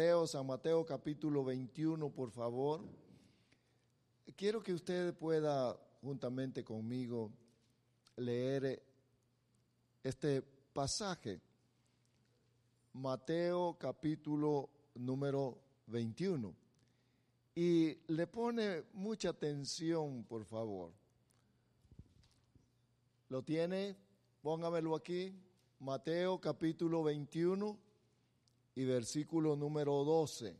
Mateo, San Mateo capítulo 21, por favor. Quiero que usted pueda, juntamente conmigo, leer este pasaje. Mateo capítulo número 21. Y le pone mucha atención, por favor. ¿Lo tiene? Póngamelo aquí. Mateo capítulo 21 y versículo número 12.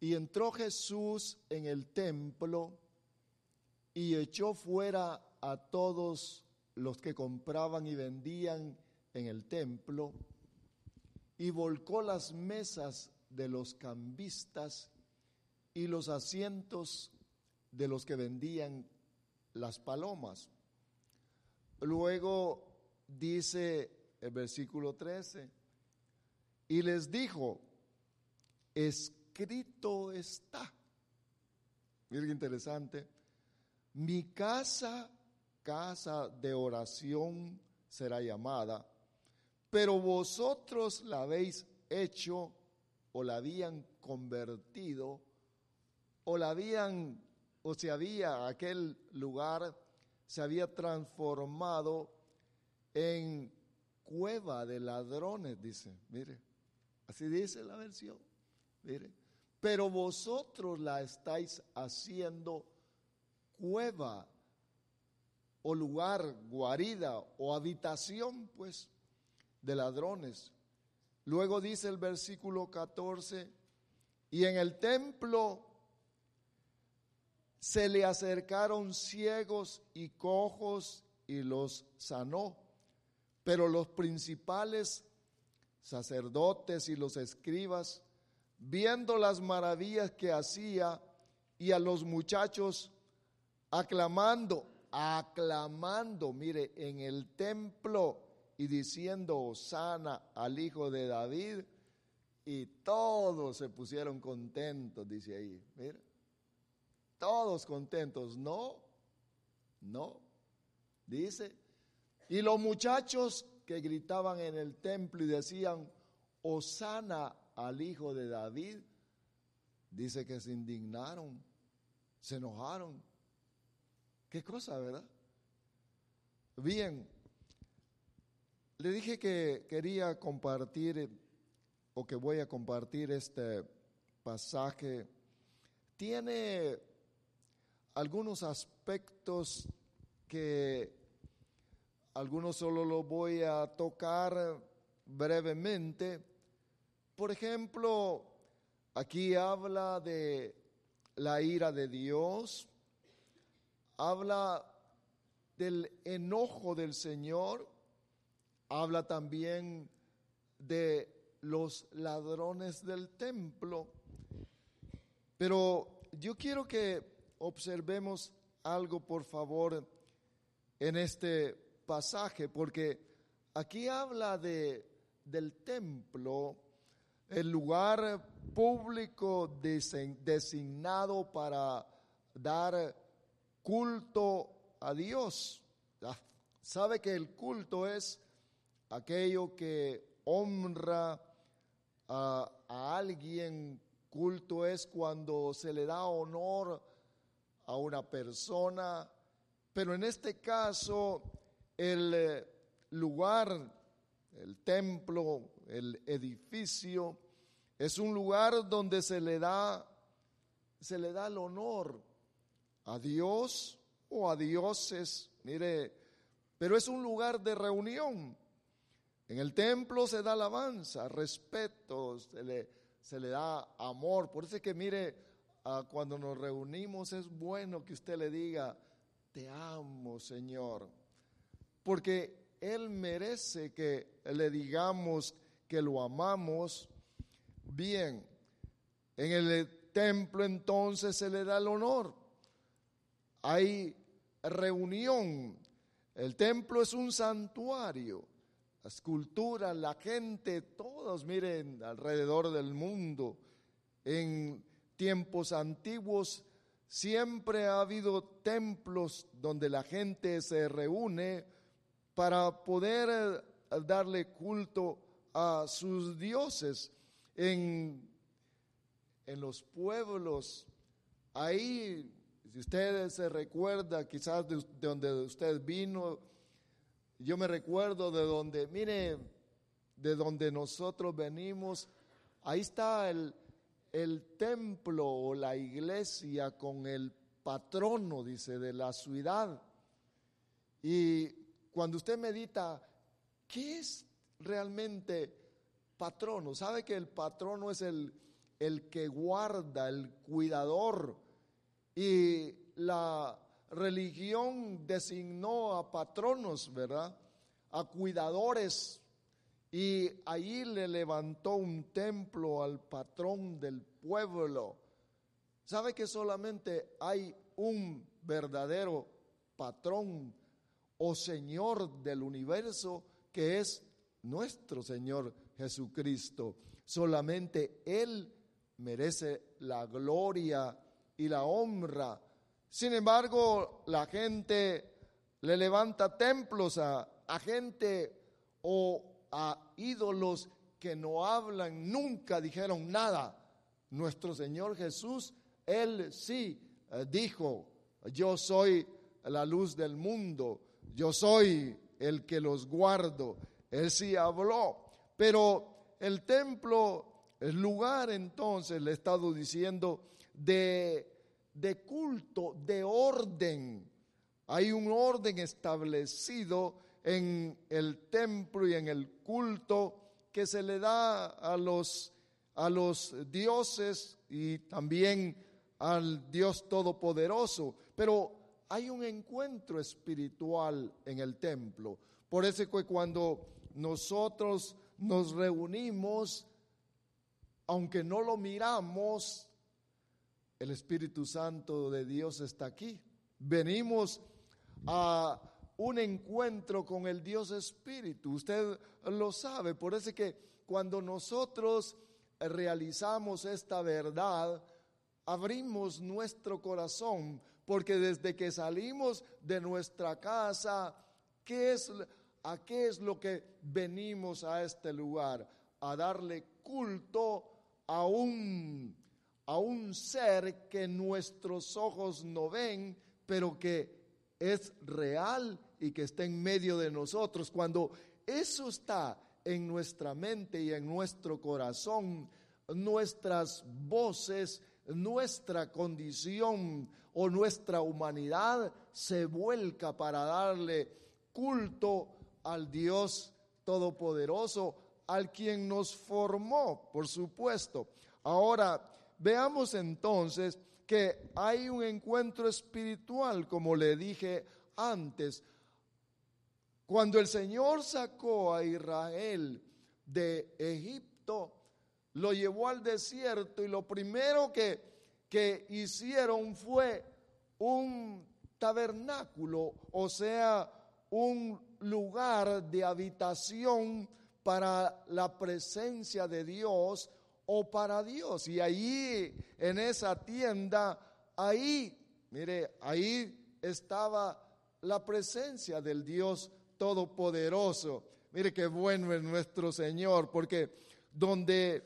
Y entró Jesús en el templo y echó fuera a todos los que compraban y vendían en el templo y volcó las mesas de los cambistas y los asientos de los que vendían las palomas. Luego dice el versículo 13, y les dijo, escrito está. Miren interesante. Mi casa, casa de oración será llamada, pero vosotros la habéis hecho o la habían convertido o la habían o se había aquel lugar se había transformado en cueva de ladrones, dice. Mire, así dice la versión. Mire, pero vosotros la estáis haciendo cueva o lugar, guarida o habitación, pues, de ladrones. Luego dice el versículo 14, y en el templo se le acercaron ciegos y cojos y los sanó. Pero los principales sacerdotes y los escribas, viendo las maravillas que hacía y a los muchachos aclamando, aclamando, mire, en el templo y diciendo sana al hijo de David, y todos se pusieron contentos, dice ahí, mire todos contentos. No, no. Dice, y los muchachos que gritaban en el templo y decían, Osana al hijo de David, dice que se indignaron, se enojaron. Qué cosa, ¿verdad? Bien, le dije que quería compartir o que voy a compartir este pasaje. Tiene algunos aspectos que algunos solo los voy a tocar brevemente. Por ejemplo, aquí habla de la ira de Dios, habla del enojo del Señor, habla también de los ladrones del templo. Pero yo quiero que observemos algo, por favor, en este pasaje, porque aquí habla de, del templo, el lugar público designado para dar culto a Dios. Sabe que el culto es aquello que honra a, a alguien, culto es cuando se le da honor a una persona, pero en este caso el eh, lugar, el templo, el edificio, es un lugar donde se le da, se le da el honor a Dios o a dioses, mire, pero es un lugar de reunión. En el templo se da alabanza, respeto, se le, se le da amor. Por eso es que mire, cuando nos reunimos es bueno que usted le diga, te amo Señor, porque Él merece que le digamos que lo amamos, Bien, en el templo entonces se le da el honor. Hay reunión. El templo es un santuario. Las culturas, la gente, todos miren alrededor del mundo. En tiempos antiguos siempre ha habido templos donde la gente se reúne para poder darle culto a sus dioses. En, en los pueblos, ahí, si usted se recuerda quizás de, donde usted vino, yo me recuerdo de donde, mire, de donde nosotros venimos, ahí está el, el templo o la iglesia con el patrono, dice, de la ciudad. Y cuando usted medita, ¿qué es realmente patrono? ¿Sabe que el patrono es el, el que guarda, el cuidador? Y la religión designó a patronos, ¿verdad? A cuidadores. Y allí le levantó un templo al patrón del pueblo. ¿Sabe que solamente hay un verdadero patrón o Señor del universo que es nuestro Señor Jesucristo? Solamente Él merece la gloria y la honra. Sin embargo, la gente le levanta templos a, a gente o a ídolos que no hablan, nunca dijeron nada. Nuestro Señor Jesús, Él sí eh, dijo, yo soy la luz del mundo, yo soy el que los guardo. Él sí habló, pero el templo, el lugar entonces, le he estado diciendo, de, de culto, de orden. Hay un orden establecido en el templo y en el culto que se le da a los, a los dioses y también al Dios Todopoderoso. Pero hay un encuentro espiritual en el templo. Por eso que cuando nosotros nos reunimos, aunque no lo miramos, el Espíritu Santo de Dios está aquí. Venimos a un encuentro con el Dios Espíritu. Usted lo sabe, por eso que cuando nosotros realizamos esta verdad, abrimos nuestro corazón, porque desde que salimos de nuestra casa, ¿qué es, ¿a qué es lo que venimos a este lugar? A darle culto a un, a un ser que nuestros ojos no ven, pero que es real y que está en medio de nosotros. Cuando eso está en nuestra mente y en nuestro corazón, nuestras voces, nuestra condición o nuestra humanidad se vuelca para darle culto al Dios Todopoderoso, al quien nos formó, por supuesto. Ahora, veamos entonces que hay un encuentro espiritual, como le dije antes, cuando el Señor sacó a Israel de Egipto, lo llevó al desierto y lo primero que, que hicieron fue un tabernáculo, o sea, un lugar de habitación para la presencia de Dios o para Dios. Y ahí, en esa tienda, ahí, mire, ahí estaba la presencia del Dios Todopoderoso. Mire qué bueno es nuestro Señor, porque donde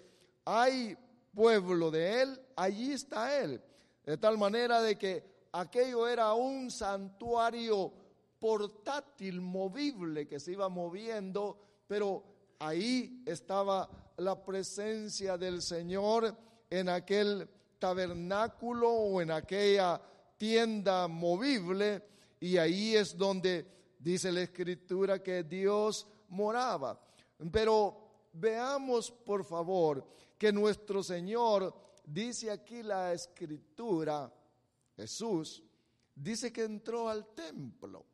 hay pueblo de Él, allí está Él. De tal manera de que aquello era un santuario portátil, movible, que se iba moviendo, pero ahí estaba la presencia del Señor en aquel tabernáculo o en aquella tienda movible, y ahí es donde Dice la escritura que Dios moraba. Pero veamos por favor que nuestro Señor, dice aquí la escritura, Jesús, dice que entró al templo,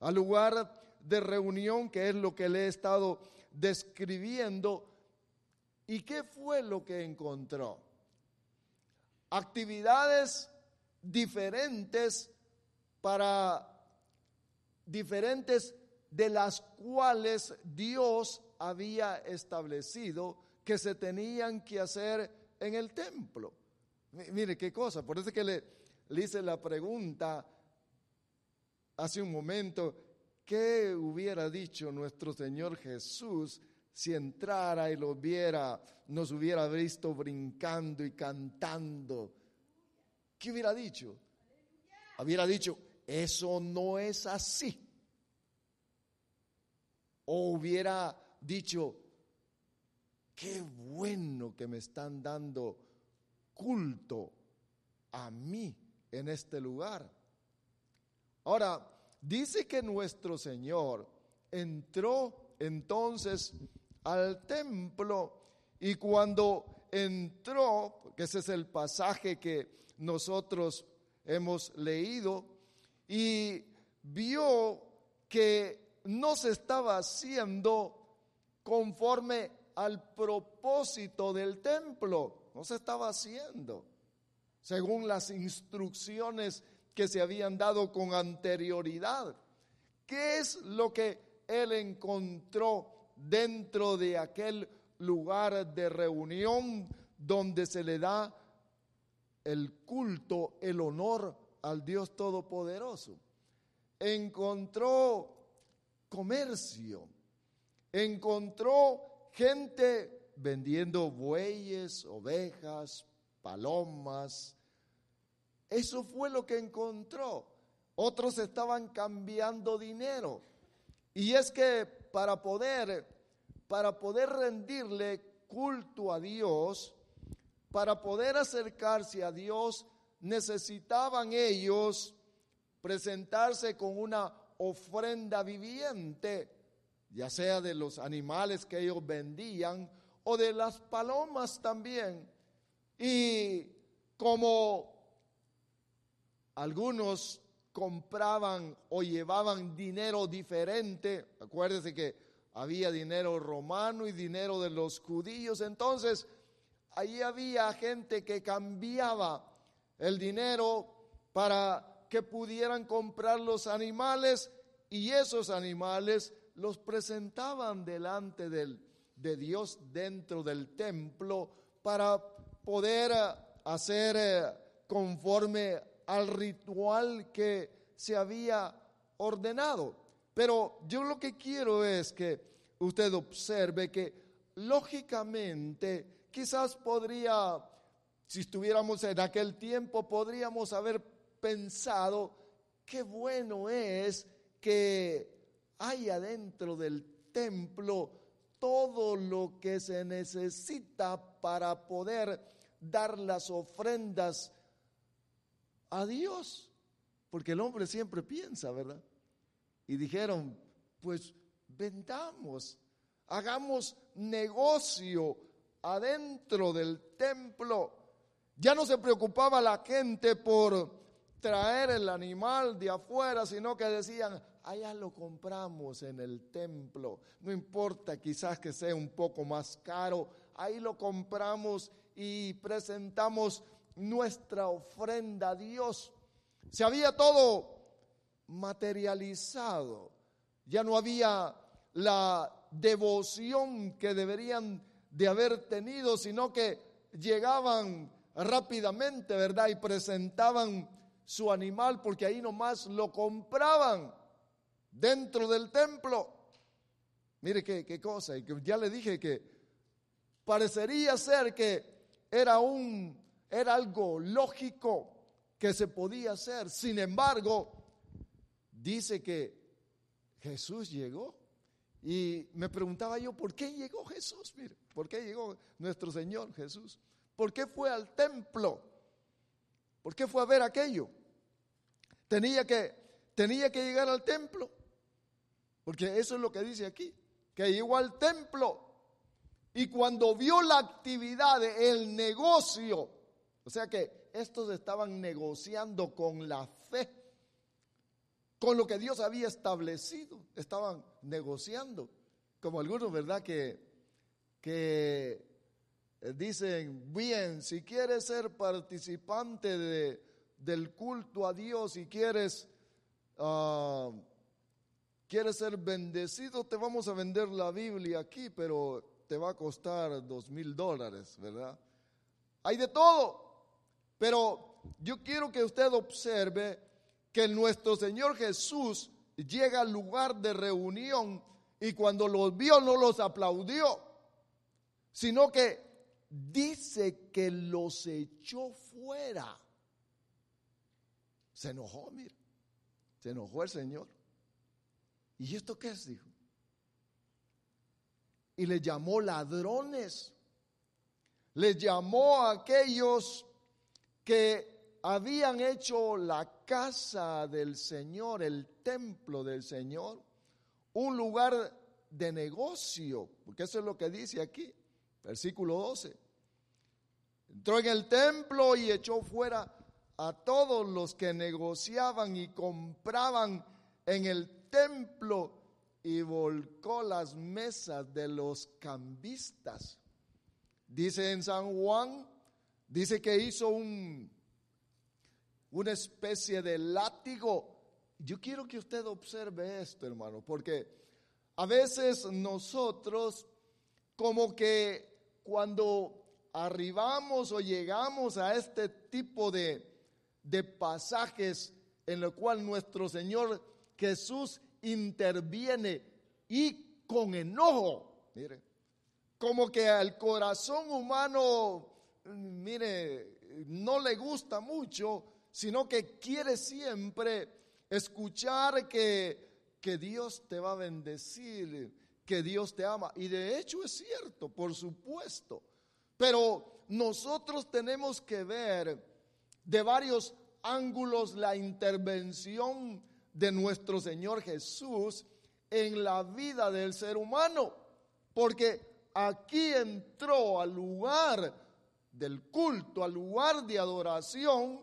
al lugar de reunión, que es lo que le he estado describiendo. ¿Y qué fue lo que encontró? Actividades diferentes para diferentes de las cuales Dios había establecido que se tenían que hacer en el templo. Mire qué cosa, por eso que le, le hice la pregunta hace un momento, ¿qué hubiera dicho nuestro Señor Jesús si entrara y lo viera, nos hubiera visto brincando y cantando? ¿Qué hubiera dicho? Hubiera dicho, eso no es así. O hubiera dicho, qué bueno que me están dando culto a mí en este lugar. Ahora, dice que nuestro Señor entró entonces al templo y cuando entró, que ese es el pasaje que nosotros hemos leído, y vio que no se estaba haciendo conforme al propósito del templo, no se estaba haciendo según las instrucciones que se habían dado con anterioridad. ¿Qué es lo que él encontró dentro de aquel lugar de reunión donde se le da el culto, el honor al Dios Todopoderoso? Encontró comercio, encontró gente vendiendo bueyes, ovejas, palomas, eso fue lo que encontró. Otros estaban cambiando dinero. Y es que para poder, para poder rendirle culto a Dios, para poder acercarse a Dios, necesitaban ellos presentarse con una ofrenda viviente, ya sea de los animales que ellos vendían o de las palomas también. Y como algunos compraban o llevaban dinero diferente. Acuérdense que había dinero romano y dinero de los judíos. Entonces, ahí había gente que cambiaba el dinero para que pudieran comprar los animales y esos animales los presentaban delante del, de Dios dentro del templo para poder hacer eh, conforme al ritual que se había ordenado. Pero yo lo que quiero es que usted observe que lógicamente quizás podría, si estuviéramos en aquel tiempo, podríamos haber pensado qué bueno es que haya dentro del templo todo lo que se necesita para poder dar las ofrendas a Dios, porque el hombre siempre piensa, ¿verdad? Y dijeron, pues vendamos, hagamos negocio adentro del templo. Ya no se preocupaba la gente por traer el animal de afuera, sino que decían, allá lo compramos en el templo. No importa quizás que sea un poco más caro, ahí lo compramos y presentamos nuestra ofrenda a Dios. Se había todo materializado. Ya no había la devoción que deberían de haber tenido, sino que llegaban rápidamente, ¿verdad? Y presentaban su animal porque ahí nomás lo compraban dentro del templo. Mire qué, qué cosa, ya le dije que parecería ser que era un era algo lógico que se podía hacer. Sin embargo, dice que Jesús llegó. Y me preguntaba yo, ¿por qué llegó Jesús? Mire, ¿por qué llegó nuestro Señor Jesús? ¿Por qué fue al templo? ¿Por qué fue a ver aquello? Tenía que, tenía que llegar al templo. Porque eso es lo que dice aquí, que llegó al templo. Y cuando vio la actividad, el negocio o sea que estos estaban negociando con la fe, con lo que Dios había establecido. Estaban negociando, como algunos, ¿verdad? Que, que eh, dicen, bien, si quieres ser participante de, del culto a Dios, si quieres, ah, quieres ser bendecido, te vamos a vender la Biblia aquí, pero te va a costar dos mil dólares, ¿verdad? Hay de todo, pero yo quiero que usted observe que nuestro Señor Jesús llega al lugar de reunión y cuando los vio no los aplaudió, sino que dice que los echó fuera. Se enojó, mire. Se enojó el Señor. ¿Y esto qué es? Dijo. Y le llamó ladrones. Les llamó a aquellos que habían hecho la casa del Señor, el templo del Señor, un lugar de negocio, porque eso es lo que dice aquí. Versículo 12. Entró en el templo y echó fuera a todos los que negociaban y compraban en el templo y volcó las mesas de los cambistas. Dice en San Juan, dice que hizo un, una especie de látigo. Yo quiero que usted observe esto, hermano, porque a veces nosotros como que cuando arribamos o llegamos a este tipo de, de pasajes en lo cual nuestro Señor Jesús interviene y con enojo, mire, como que al corazón humano, mire, no le gusta mucho, sino que quiere siempre escuchar que, que Dios te va a bendecir, que Dios te ama. Y de hecho es cierto, por supuesto. Pero nosotros tenemos que ver de varios ángulos la intervención de nuestro Señor Jesús en la vida del ser humano. Porque aquí entró al lugar del culto, al lugar de adoración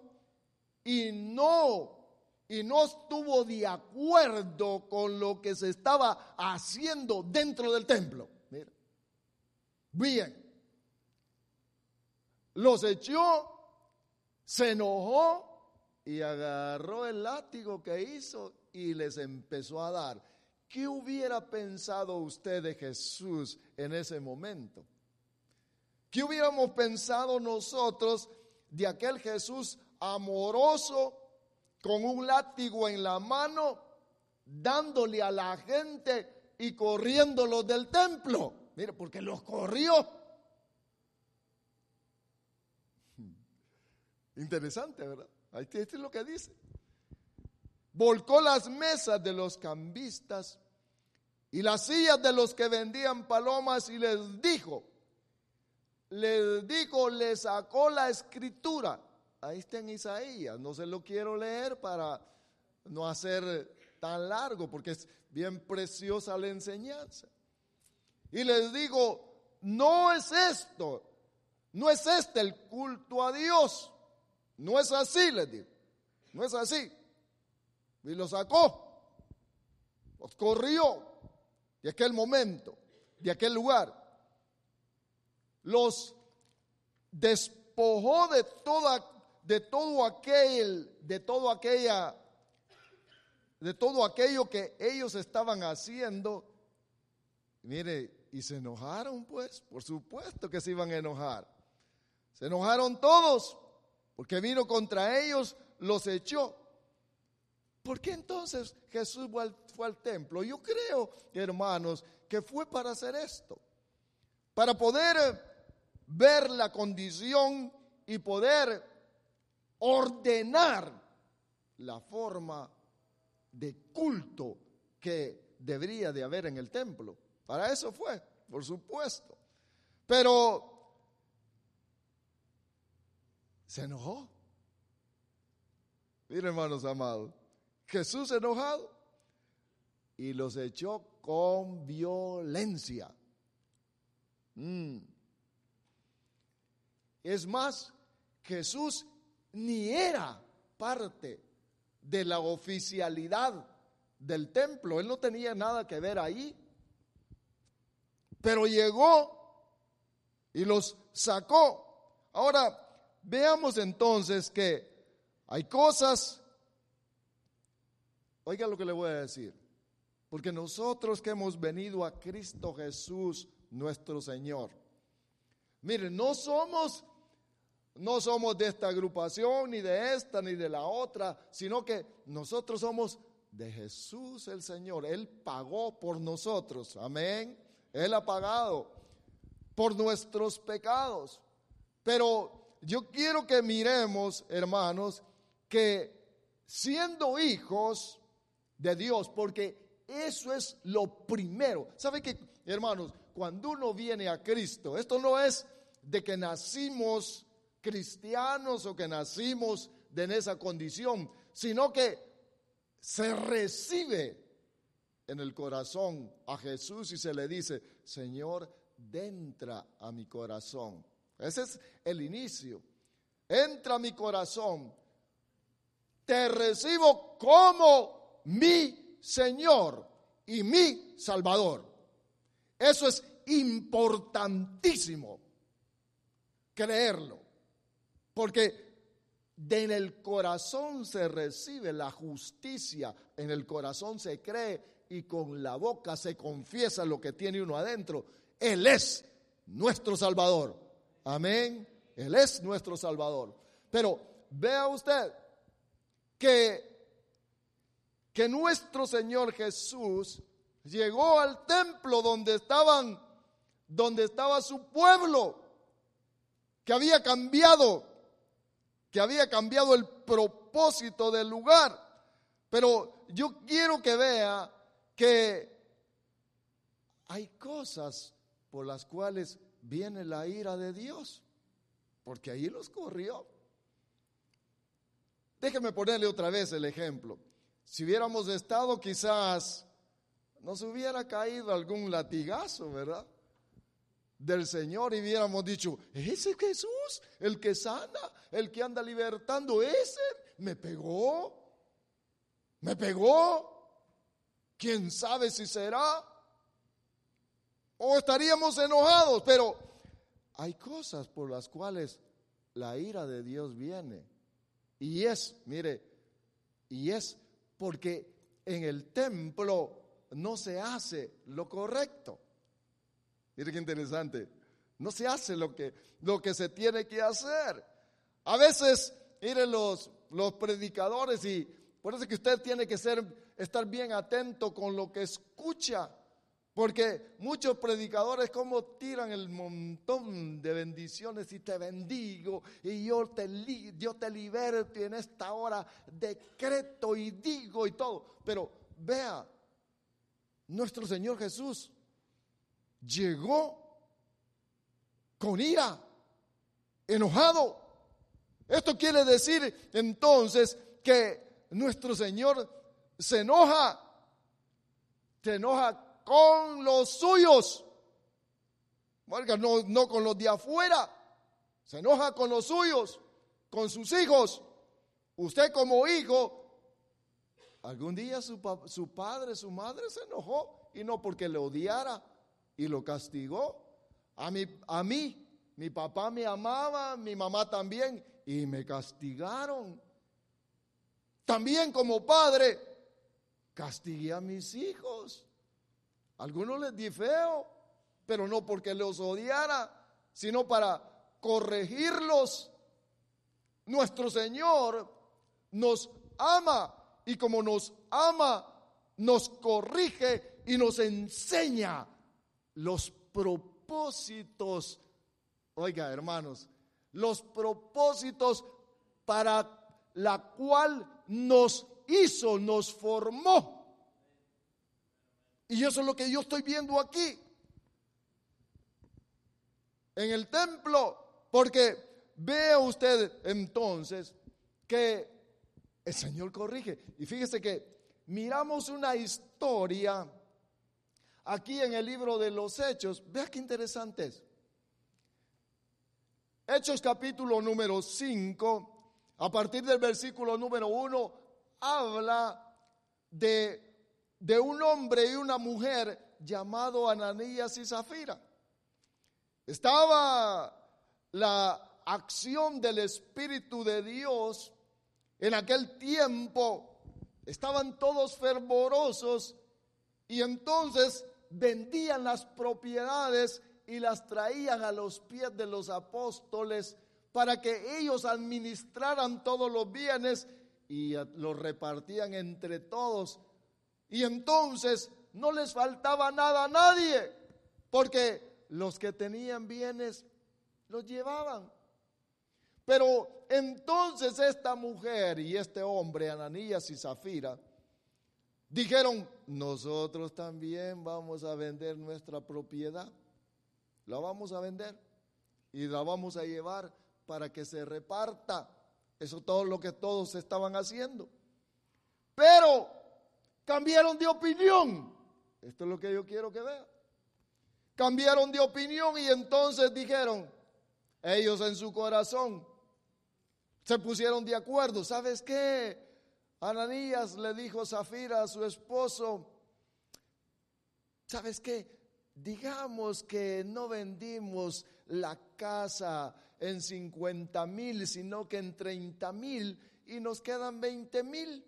y no y no estuvo de acuerdo con lo que se estaba haciendo dentro del templo. Mira. Bien. Los echó, se enojó y agarró el látigo que hizo y les empezó a dar. ¿Qué hubiera pensado usted de Jesús en ese momento? ¿Qué hubiéramos pensado nosotros de aquel Jesús amoroso con un látigo en la mano, dándole a la gente y corriéndolos del templo. Mire, porque los corrió. Interesante, ¿verdad? Ahí es lo que dice. Volcó las mesas de los cambistas y las sillas de los que vendían palomas y les dijo, les dijo, le sacó la escritura ahí está en Isaías. No se lo quiero leer para no hacer tan largo, porque es bien preciosa la enseñanza. Y les digo, no es esto, no es este el culto a Dios. No es así, les digo. No es así. Y lo sacó, los corrió de aquel momento, de aquel lugar. Los despojó de toda de todo aquel, de todo aquella, de todo aquello que ellos estaban haciendo. Mire, y se enojaron pues, por supuesto que se iban a enojar. Se enojaron todos, porque vino contra ellos, los echó. ¿Por qué entonces Jesús fue al, fue al templo? Yo creo, hermanos, que fue para hacer esto, para poder ver la condición y poder ordenar la forma de culto que debería de haber en el templo. Para eso fue, por supuesto. Pero se enojó. Miren, hermanos amados, Jesús enojado y los echó con violencia. Mm. Es más, Jesús ni era parte de la oficialidad del templo. Él no tenía nada que ver ahí. Pero llegó y los sacó. Ahora, veamos entonces que hay cosas, oiga lo que le voy a decir, porque nosotros que hemos venido a Cristo Jesús, nuestro Señor, miren, no somos no somos de esta agrupación, ni de esta, ni de la otra, sino que nosotros somos de Jesús el Señor. Él pagó por nosotros. Amén. Él ha pagado por nuestros pecados. Pero yo quiero que miremos, hermanos, que siendo hijos de Dios, porque eso es lo primero. ¿Sabe qué, hermanos? Cuando uno viene a Cristo, esto no es de que nacimos cristianos o que nacimos en esa condición, sino que se recibe en el corazón a Jesús y se le dice, Señor, entra a mi corazón. Ese es el inicio. Entra a mi corazón. Te recibo como mi Señor y mi Salvador. Eso es importantísimo creerlo. Porque de en el corazón se recibe la justicia, en el corazón se cree y con la boca se confiesa lo que tiene uno adentro. Él es nuestro Salvador. Amén. Él es nuestro Salvador. Pero vea usted que, que nuestro Señor Jesús llegó al templo donde estaban, donde estaba su pueblo, que había cambiado que había cambiado el propósito del lugar. Pero yo quiero que vea que hay cosas por las cuales viene la ira de Dios, porque ahí los corrió. Déjeme ponerle otra vez el ejemplo. Si hubiéramos estado quizás, nos hubiera caído algún latigazo, ¿verdad? Del Señor y hubiéramos dicho, ese Jesús, el que sana, el que anda libertando, ese me pegó, me pegó, quién sabe si será, o estaríamos enojados, pero hay cosas por las cuales la ira de Dios viene. Y es, mire, y es porque en el templo no se hace lo correcto. Mire qué interesante. No se hace lo que, lo que se tiene que hacer. A veces, miren los, los predicadores y por eso es que usted tiene que ser, estar bien atento con lo que escucha. Porque muchos predicadores como tiran el montón de bendiciones y te bendigo y yo te, yo te liberto y en esta hora decreto y digo y todo. Pero vea, nuestro Señor Jesús llegó con ira, enojado. Esto quiere decir entonces que nuestro Señor se enoja, se enoja con los suyos, no, no con los de afuera, se enoja con los suyos, con sus hijos. Usted como hijo, algún día su, su padre, su madre se enojó y no porque le odiara, y lo castigó. A mí, a mí, mi papá me amaba, mi mamá también, y me castigaron. También como padre, castigué a mis hijos. Algunos les di feo, pero no porque los odiara, sino para corregirlos. Nuestro Señor nos ama y como nos ama, nos corrige y nos enseña los propósitos, oiga hermanos, los propósitos para la cual nos hizo, nos formó. Y eso es lo que yo estoy viendo aquí, en el templo, porque vea usted entonces que el Señor corrige. Y fíjese que miramos una historia aquí en el libro de los Hechos. Vea qué interesante es. Hechos capítulo número 5, a partir del versículo número 1, habla de, de un hombre y una mujer llamado Ananías y Zafira. Estaba la acción del Espíritu de Dios en aquel tiempo. Estaban todos fervorosos y entonces vendían las propiedades y las traían a los pies de los apóstoles para que ellos administraran todos los bienes y los repartían entre todos. Y entonces no les faltaba nada a nadie, porque los que tenían bienes los llevaban. Pero entonces esta mujer y este hombre, Ananías y Zafira, dijeron, nosotros también vamos a vender nuestra propiedad, la vamos a vender y la vamos a llevar para que se reparta. Eso es todo lo que todos estaban haciendo. Pero cambiaron de opinión. Esto es lo que yo quiero que vean. Cambiaron de opinión y entonces dijeron, ellos en su corazón se pusieron de acuerdo. ¿Sabes qué? Ananías le dijo Zafira a su esposo, ¿sabes qué? Digamos que no vendimos la casa en 50 mil, sino que en 30 mil y nos quedan 20 mil.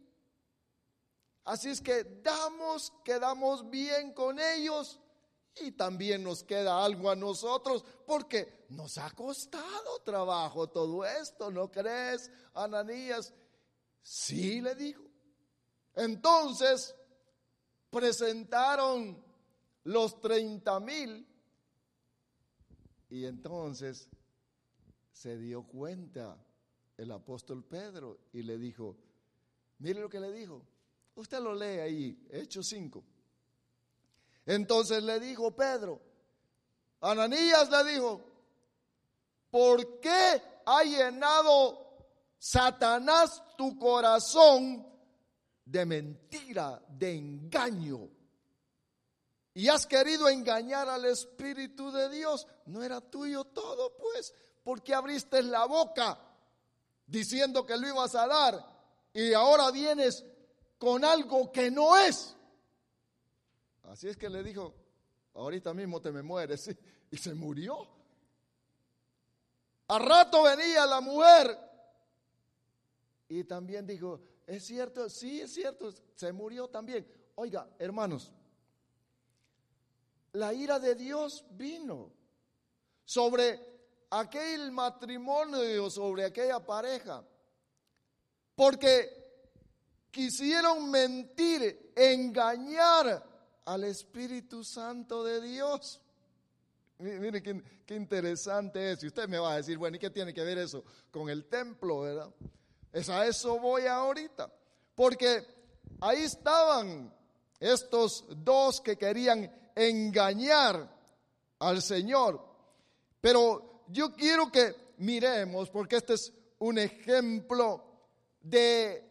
Así es que damos, quedamos bien con ellos y también nos queda algo a nosotros porque nos ha costado trabajo todo esto, ¿no crees, Ananías? Sí, le dijo. Entonces presentaron los 30 mil y entonces se dio cuenta el apóstol Pedro y le dijo, mire lo que le dijo, usted lo lee ahí, Hechos 5. Entonces le dijo Pedro, Ananías le dijo, ¿por qué ha llenado Satanás tu corazón de mentira, de engaño? Y has querido engañar al Espíritu de Dios. No era tuyo todo, pues. porque abriste la boca diciendo que lo ibas a dar? Y ahora vienes con algo que no es. Así es que le dijo, ahorita mismo te me mueres. Y se murió. A rato venía la mujer. Y también dijo, es cierto, sí, es cierto, se murió también. Oiga, hermanos, la ira de Dios vino sobre aquel matrimonio, sobre aquella pareja, porque quisieron mentir, engañar al Espíritu Santo de Dios. Mire qué, interesante es. Y usted me va a decir, bueno, ¿y qué tiene que ver eso con el templo, verdad? Es a eso voy ahorita. Porque ahí estaban estos dos que querían engañar al Señor. Pero yo quiero que miremos, porque este es un ejemplo de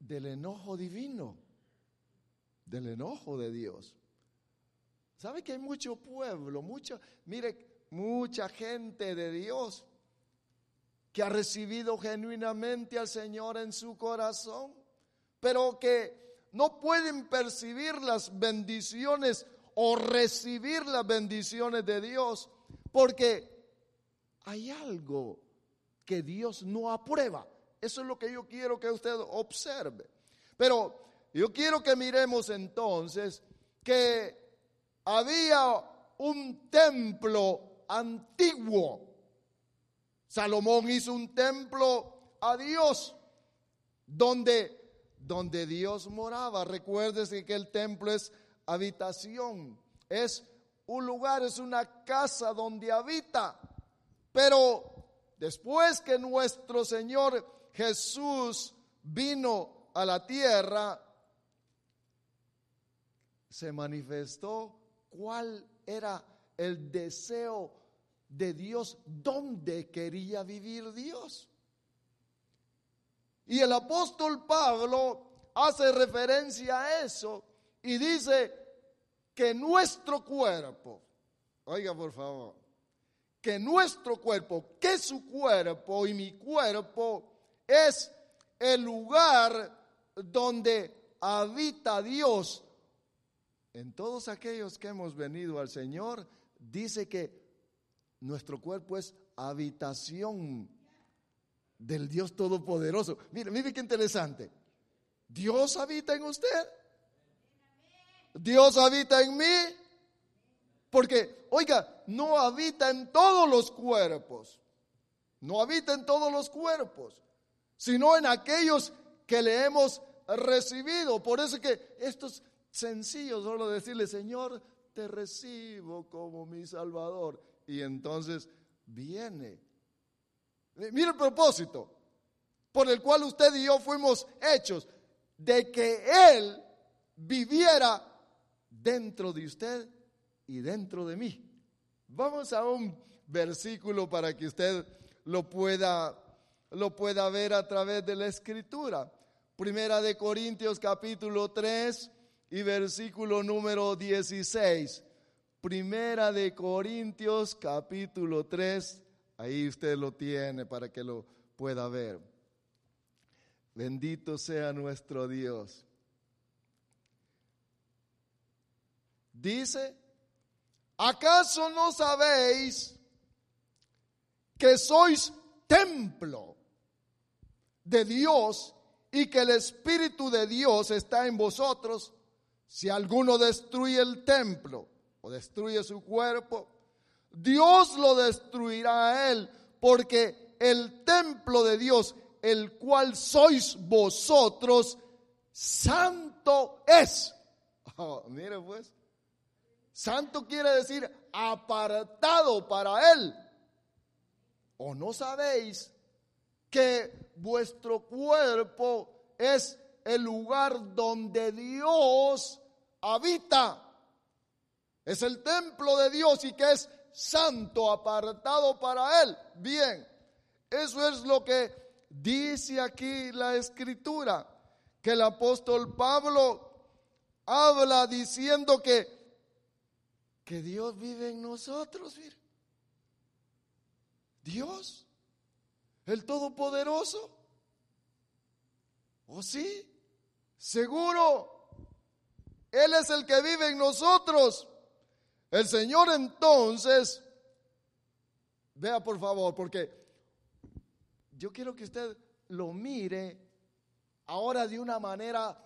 del enojo divino, del enojo de Dios. ¿Sabe que hay mucho pueblo, mucha, mire, mucha gente de Dios que ha recibido genuinamente al Señor en su corazón, pero que no pueden percibir las bendiciones o recibir las bendiciones de Dios porque hay algo que Dios no aprueba. Eso es lo que yo quiero que usted observe. Pero yo quiero que miremos entonces que había un templo antiguo. Salomón hizo un templo a Dios donde donde Dios moraba. Recuérdese que el templo es habitación, es un lugar, es una casa donde habita. Pero después que nuestro Señor Jesús vino a la tierra, se manifestó cuál era el deseo de Dios, dónde quería vivir Dios. Y el apóstol Pablo hace referencia a eso y dice que nuestro cuerpo, oiga por favor, que nuestro cuerpo, que su cuerpo y mi cuerpo es el lugar donde habita Dios. En todos aquellos que hemos venido al Señor, dice que nuestro cuerpo es habitación del Dios Todopoderoso. Mire, mire qué interesante. Dios habita en usted. Dios habita en mí. Porque, oiga, no habita en todos los cuerpos. No habita en todos los cuerpos, sino en aquellos que le hemos recibido. Por eso que esto es sencillo, solo decirle, Señor, te recibo como mi Salvador. Y entonces viene. Mire el propósito por el cual usted y yo fuimos hechos, de que Él viviera dentro de usted y dentro de mí. Vamos a un versículo para que usted lo pueda, lo pueda ver a través de la escritura. Primera de Corintios capítulo 3 y versículo número 16. Primera de Corintios capítulo 3, ahí usted lo tiene para que lo pueda ver. Bendito sea nuestro Dios. Dice, ¿acaso no sabéis que sois templo de Dios y que el Espíritu de Dios está en vosotros? Si alguno destruye el templo destruye su cuerpo, Dios lo destruirá a él, porque el templo de Dios, el cual sois vosotros, santo es. Oh, mire pues, santo quiere decir apartado para él. ¿O no sabéis que vuestro cuerpo es el lugar donde Dios habita? Es el templo de Dios y que es santo, apartado para Él. Bien, eso es lo que dice aquí la escritura, que el apóstol Pablo habla diciendo que, que Dios vive en nosotros. Dios, el Todopoderoso. ¿O sí? Seguro. Él es el que vive en nosotros. El Señor entonces, vea por favor, porque yo quiero que usted lo mire ahora de una manera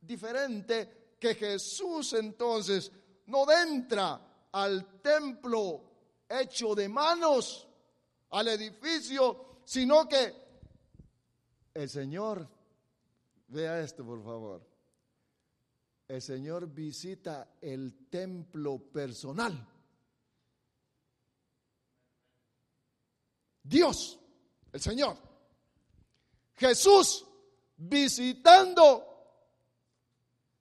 diferente, que Jesús entonces no entra al templo hecho de manos, al edificio, sino que el Señor, vea esto por favor, el Señor visita el templo personal. Dios, el Señor. Jesús visitando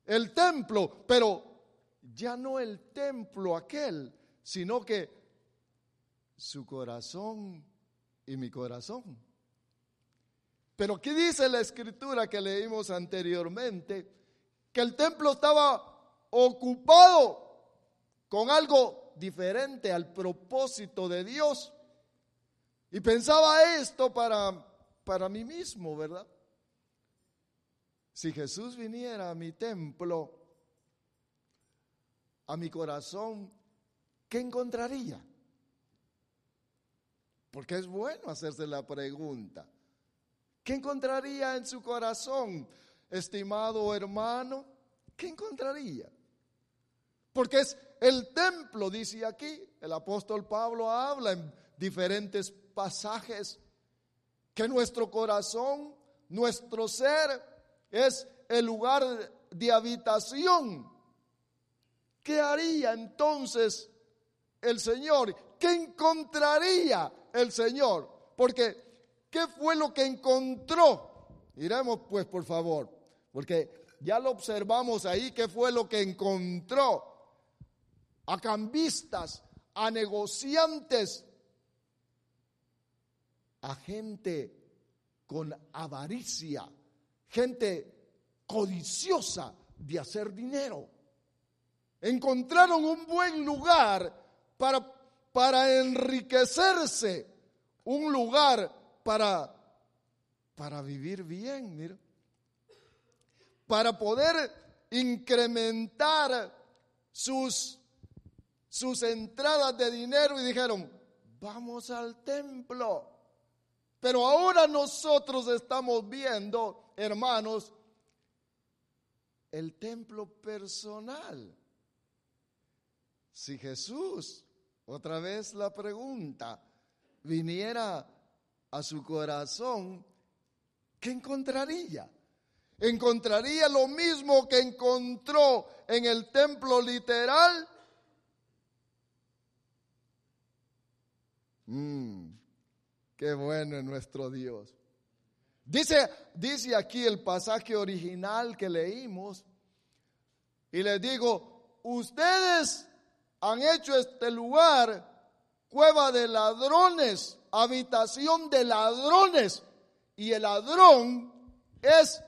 el templo, pero ya no el templo aquel, sino que su corazón y mi corazón. Pero ¿qué dice la escritura que leímos anteriormente? Que el templo estaba ocupado con algo diferente al propósito de Dios. Y pensaba esto para, para mí mismo, ¿verdad? Si Jesús viniera a mi templo, a mi corazón, ¿qué encontraría? Porque es bueno hacerse la pregunta. ¿Qué encontraría en su corazón, estimado hermano? ¿Qué encontraría? Porque es el templo, dice aquí, el apóstol Pablo habla en diferentes pasajes, que nuestro corazón, nuestro ser, es el lugar de habitación. ¿Qué haría entonces el Señor? ¿Qué encontraría el Señor. Porque, ¿qué fue lo que encontró? Iremos pues, por favor, porque ya lo observamos ahí, ¿qué fue lo que encontró? A cambistas, a negociantes, a gente con avaricia, gente codiciosa de hacer dinero. Encontraron un buen lugar para para enriquecerse, un lugar para, para vivir bien, mira, para poder incrementar sus, sus entradas de dinero y dijeron, vamos al templo. Pero ahora nosotros estamos viendo, hermanos, el templo personal. Si Jesús, otra vez la pregunta, viniera a su corazón, ¿qué encontraría? ¿Encontraría lo mismo que encontró en el templo literal? Mm, qué bueno es nuestro Dios. Dice, dice aquí el pasaje original que leímos, y les digo, ustedes han hecho este lugar cueva de ladrones, habitación de ladrones, y el ladrón es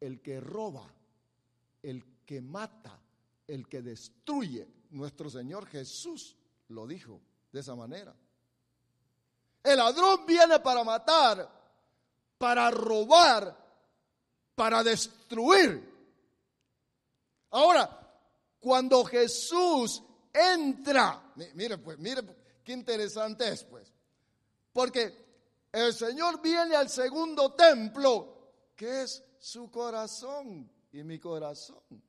el que roba, el que mata, el que destruye. Nuestro Señor Jesús lo dijo de esa manera. El ladrón viene para matar, para robar, para destruir. Ahora, cuando Jesús entra, mire pues, mire qué interesante es pues, porque el Señor viene al segundo templo, que es su corazón y mi corazón.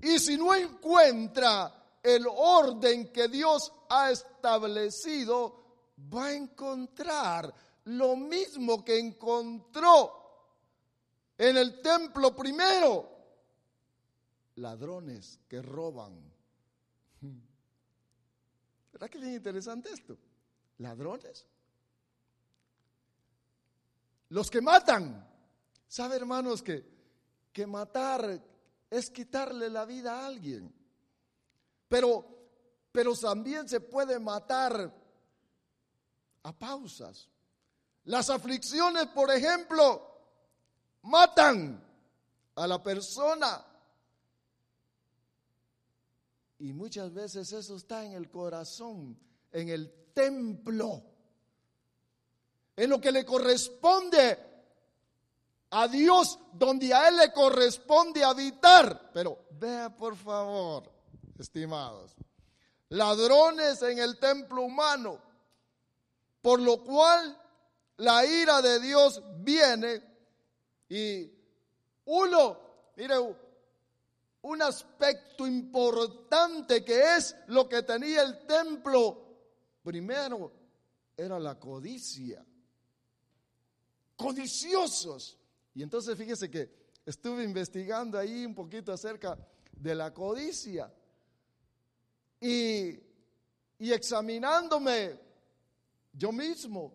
Y si no encuentra el orden que Dios ha establecido, va a encontrar lo mismo que encontró en el templo primero. Ladrones que roban. ¿Verdad que es interesante esto? Ladrones los que matan. ¿Sabe, hermanos, que, que matar es quitarle la vida a alguien? Pero, pero también se puede matar a pausas. Las aflicciones, por ejemplo, matan a la persona. Y muchas veces eso está en el corazón, en el templo en lo que le corresponde a Dios, donde a Él le corresponde habitar. Pero vea por favor, estimados, ladrones en el templo humano, por lo cual la ira de Dios viene y uno, mire, un aspecto importante que es lo que tenía el templo, primero era la codicia codiciosos. Y entonces fíjese que estuve investigando ahí un poquito acerca de la codicia y, y examinándome yo mismo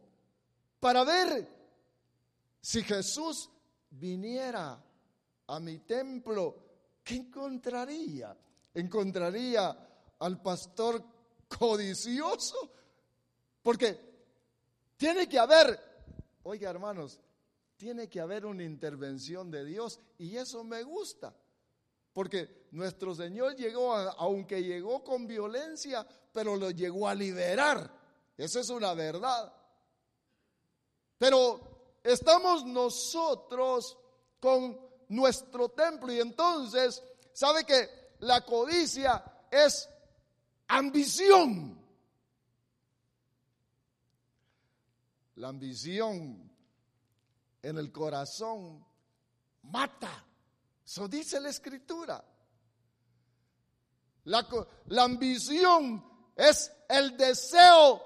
para ver si Jesús viniera a mi templo, ¿qué encontraría? ¿Encontraría al pastor codicioso? Porque tiene que haber Oiga, hermanos, tiene que haber una intervención de Dios y eso me gusta. Porque nuestro Señor llegó, aunque llegó con violencia, pero lo llegó a liberar. Eso es una verdad. Pero estamos nosotros con nuestro templo y entonces, ¿sabe que la codicia es ambición? La ambición en el corazón mata. Eso dice la escritura. La, la, ambición es el deseo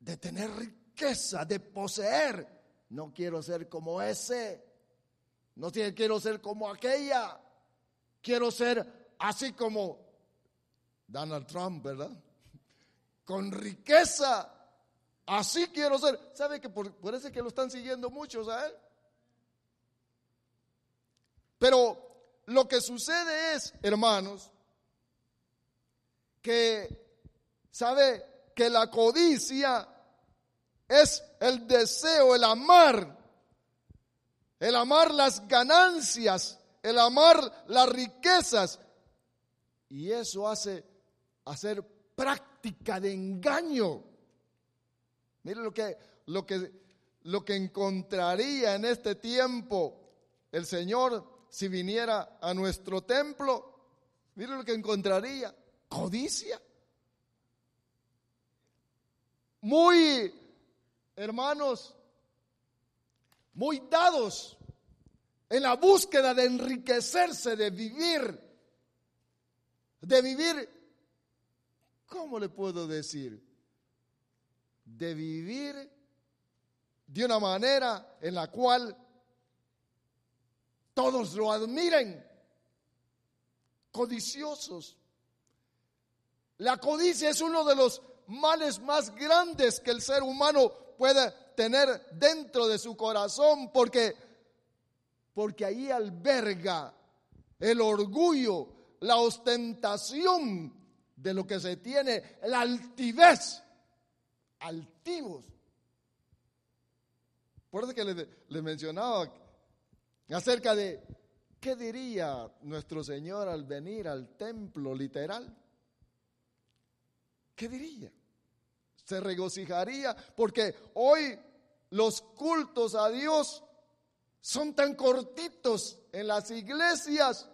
de tener riqueza, de poseer. No quiero ser como ese. No quiero ser como aquella. Quiero ser así como Donald Trump, ¿verdad? Con riqueza Así quiero ser. ¿Sabe que por, eso que lo están siguiendo muchos a él? Pero lo que sucede es, hermanos, que, ¿sabe? Que la codicia es el deseo, el amar, el amar las ganancias, el amar las riquezas. Y eso hace hacer práctica de engaño. Mire lo que, lo que, lo que encontraría en este tiempo el Señor si viniera a nuestro templo. Mire lo que encontraría. Codicia. Muy, hermanos, muy dados en la búsqueda de enriquecerse, de vivir, de vivir, ¿cómo le puedo decir? De vivir de una manera en la cual todos lo admiren, codiciosos. La codicia es uno de los males más grandes que el ser humano puede tener dentro de su corazón porque porque ahí alberga el orgullo, la ostentación de lo que se tiene, la altivez, altivos. Por eso que le, le mencionaba acerca de qué diría nuestro Señor al venir al templo literal. ¿Qué diría? Se regocijaría porque hoy los cultos a Dios son tan cortitos en las iglesias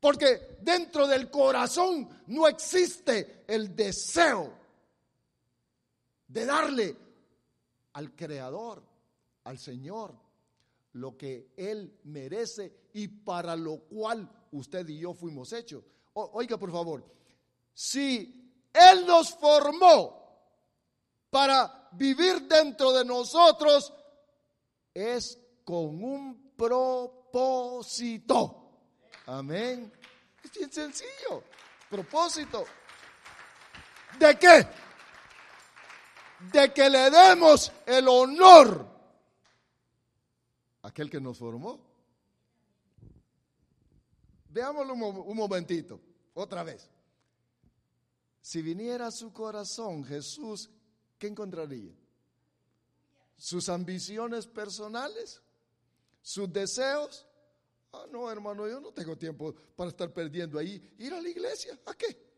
porque dentro del corazón no existe el deseo de darle al Creador, al Señor, lo que Él merece y para lo cual usted y yo fuimos hechos. oiga, por favor, si Él nos formó para vivir dentro de nosotros, es con un propósito. Amén. Es bien sencillo. Propósito. ¿De qué? De que le demos el honor a aquel que nos formó. Veámoslo un momentito, otra vez. Si viniera a su corazón Jesús, ¿qué encontraría? ¿Sus ambiciones personales? sus deseos. Ah, no, hermano, yo no tengo tiempo para estar perdiendo ahí. Ir a la iglesia, ¿a qué?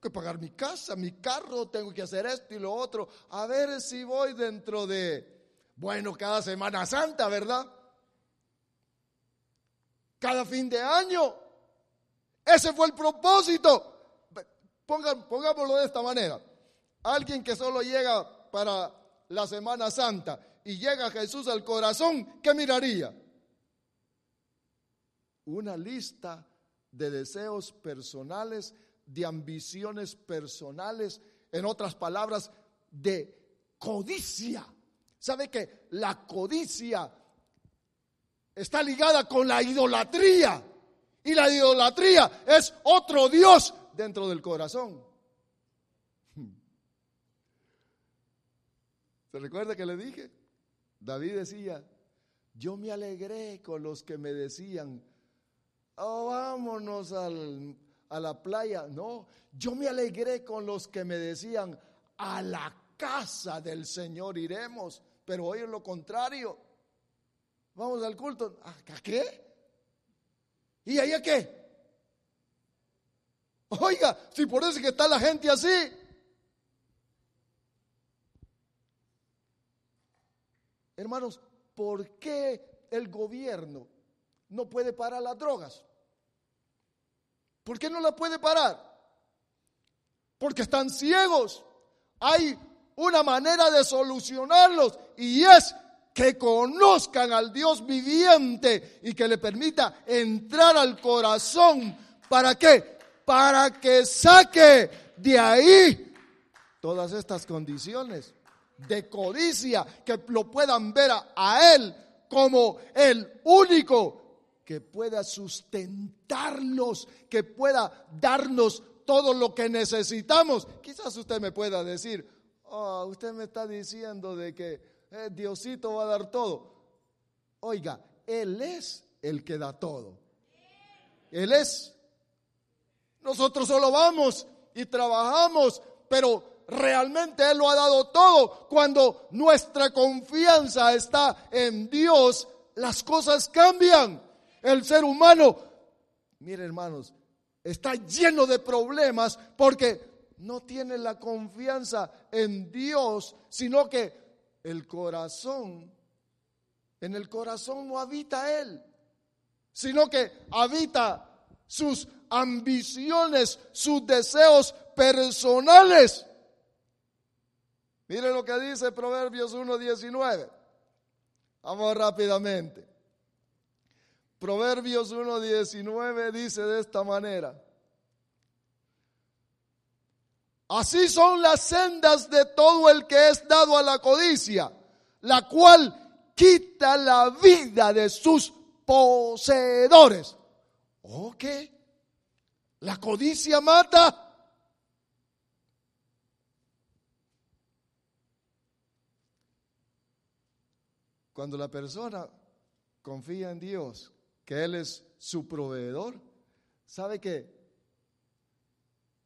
Que pagar mi casa, mi carro, tengo que hacer esto y lo otro. A ver si voy dentro de, bueno, cada Semana Santa, ¿verdad? Cada fin de año. Ese fue el propósito. pongámoslo de esta manera. Alguien que solo llega para la Semana Santa y llega Jesús al corazón, ¿qué miraría? Una lista de deseos personales, de ambiciones personales, en otras palabras, de codicia. ¿Sabe que la codicia está ligada con la idolatría? Y la idolatría es otro Dios dentro del corazón. ¿Se recuerda que le dije? David decía, yo me alegré con los que me decían, oh, vámonos a la playa. No, yo me alegré con los que me decían, a la casa del Señor iremos. Pero hoy es lo contrario. Vamos al culto. ¿A qué? ¿Y ahí a qué? Oiga, si por eso que está la gente así, Hermanos, ¿por qué el gobierno no puede parar las drogas? ¿Por qué no la puede parar? Porque están ciegos. Hay una manera de solucionarlos y es que conozcan al Dios viviente y que le permita entrar al corazón. ¿Para qué? Para que saque de ahí todas estas condiciones de codicia, que lo puedan ver a, Él como el único que pueda sustentarlos, que pueda darnos todo lo que necesitamos. Quizás usted me pueda decir, oh, usted me está diciendo de que eh, Diosito va a dar todo. Oiga, Él es el que da todo. Él es. Nosotros solo vamos y trabajamos, pero realmente Él lo ha dado todo. Cuando nuestra confianza está en Dios, las cosas cambian. El ser humano, mire hermanos, está lleno de problemas porque no tiene la confianza en Dios, sino que el corazón, en el corazón no habita Él, sino que habita sus ambiciones, sus deseos personales. Mire lo que dice Proverbios 1.19. Vamos rápidamente. Proverbios 1.19 dice de esta manera. Así son las sendas de todo el que es dado a la codicia, la cual quita la vida de sus poseedores. ¿O qué? La codicia mata. Cuando la persona confía en Dios, que Él es su proveedor, sabe que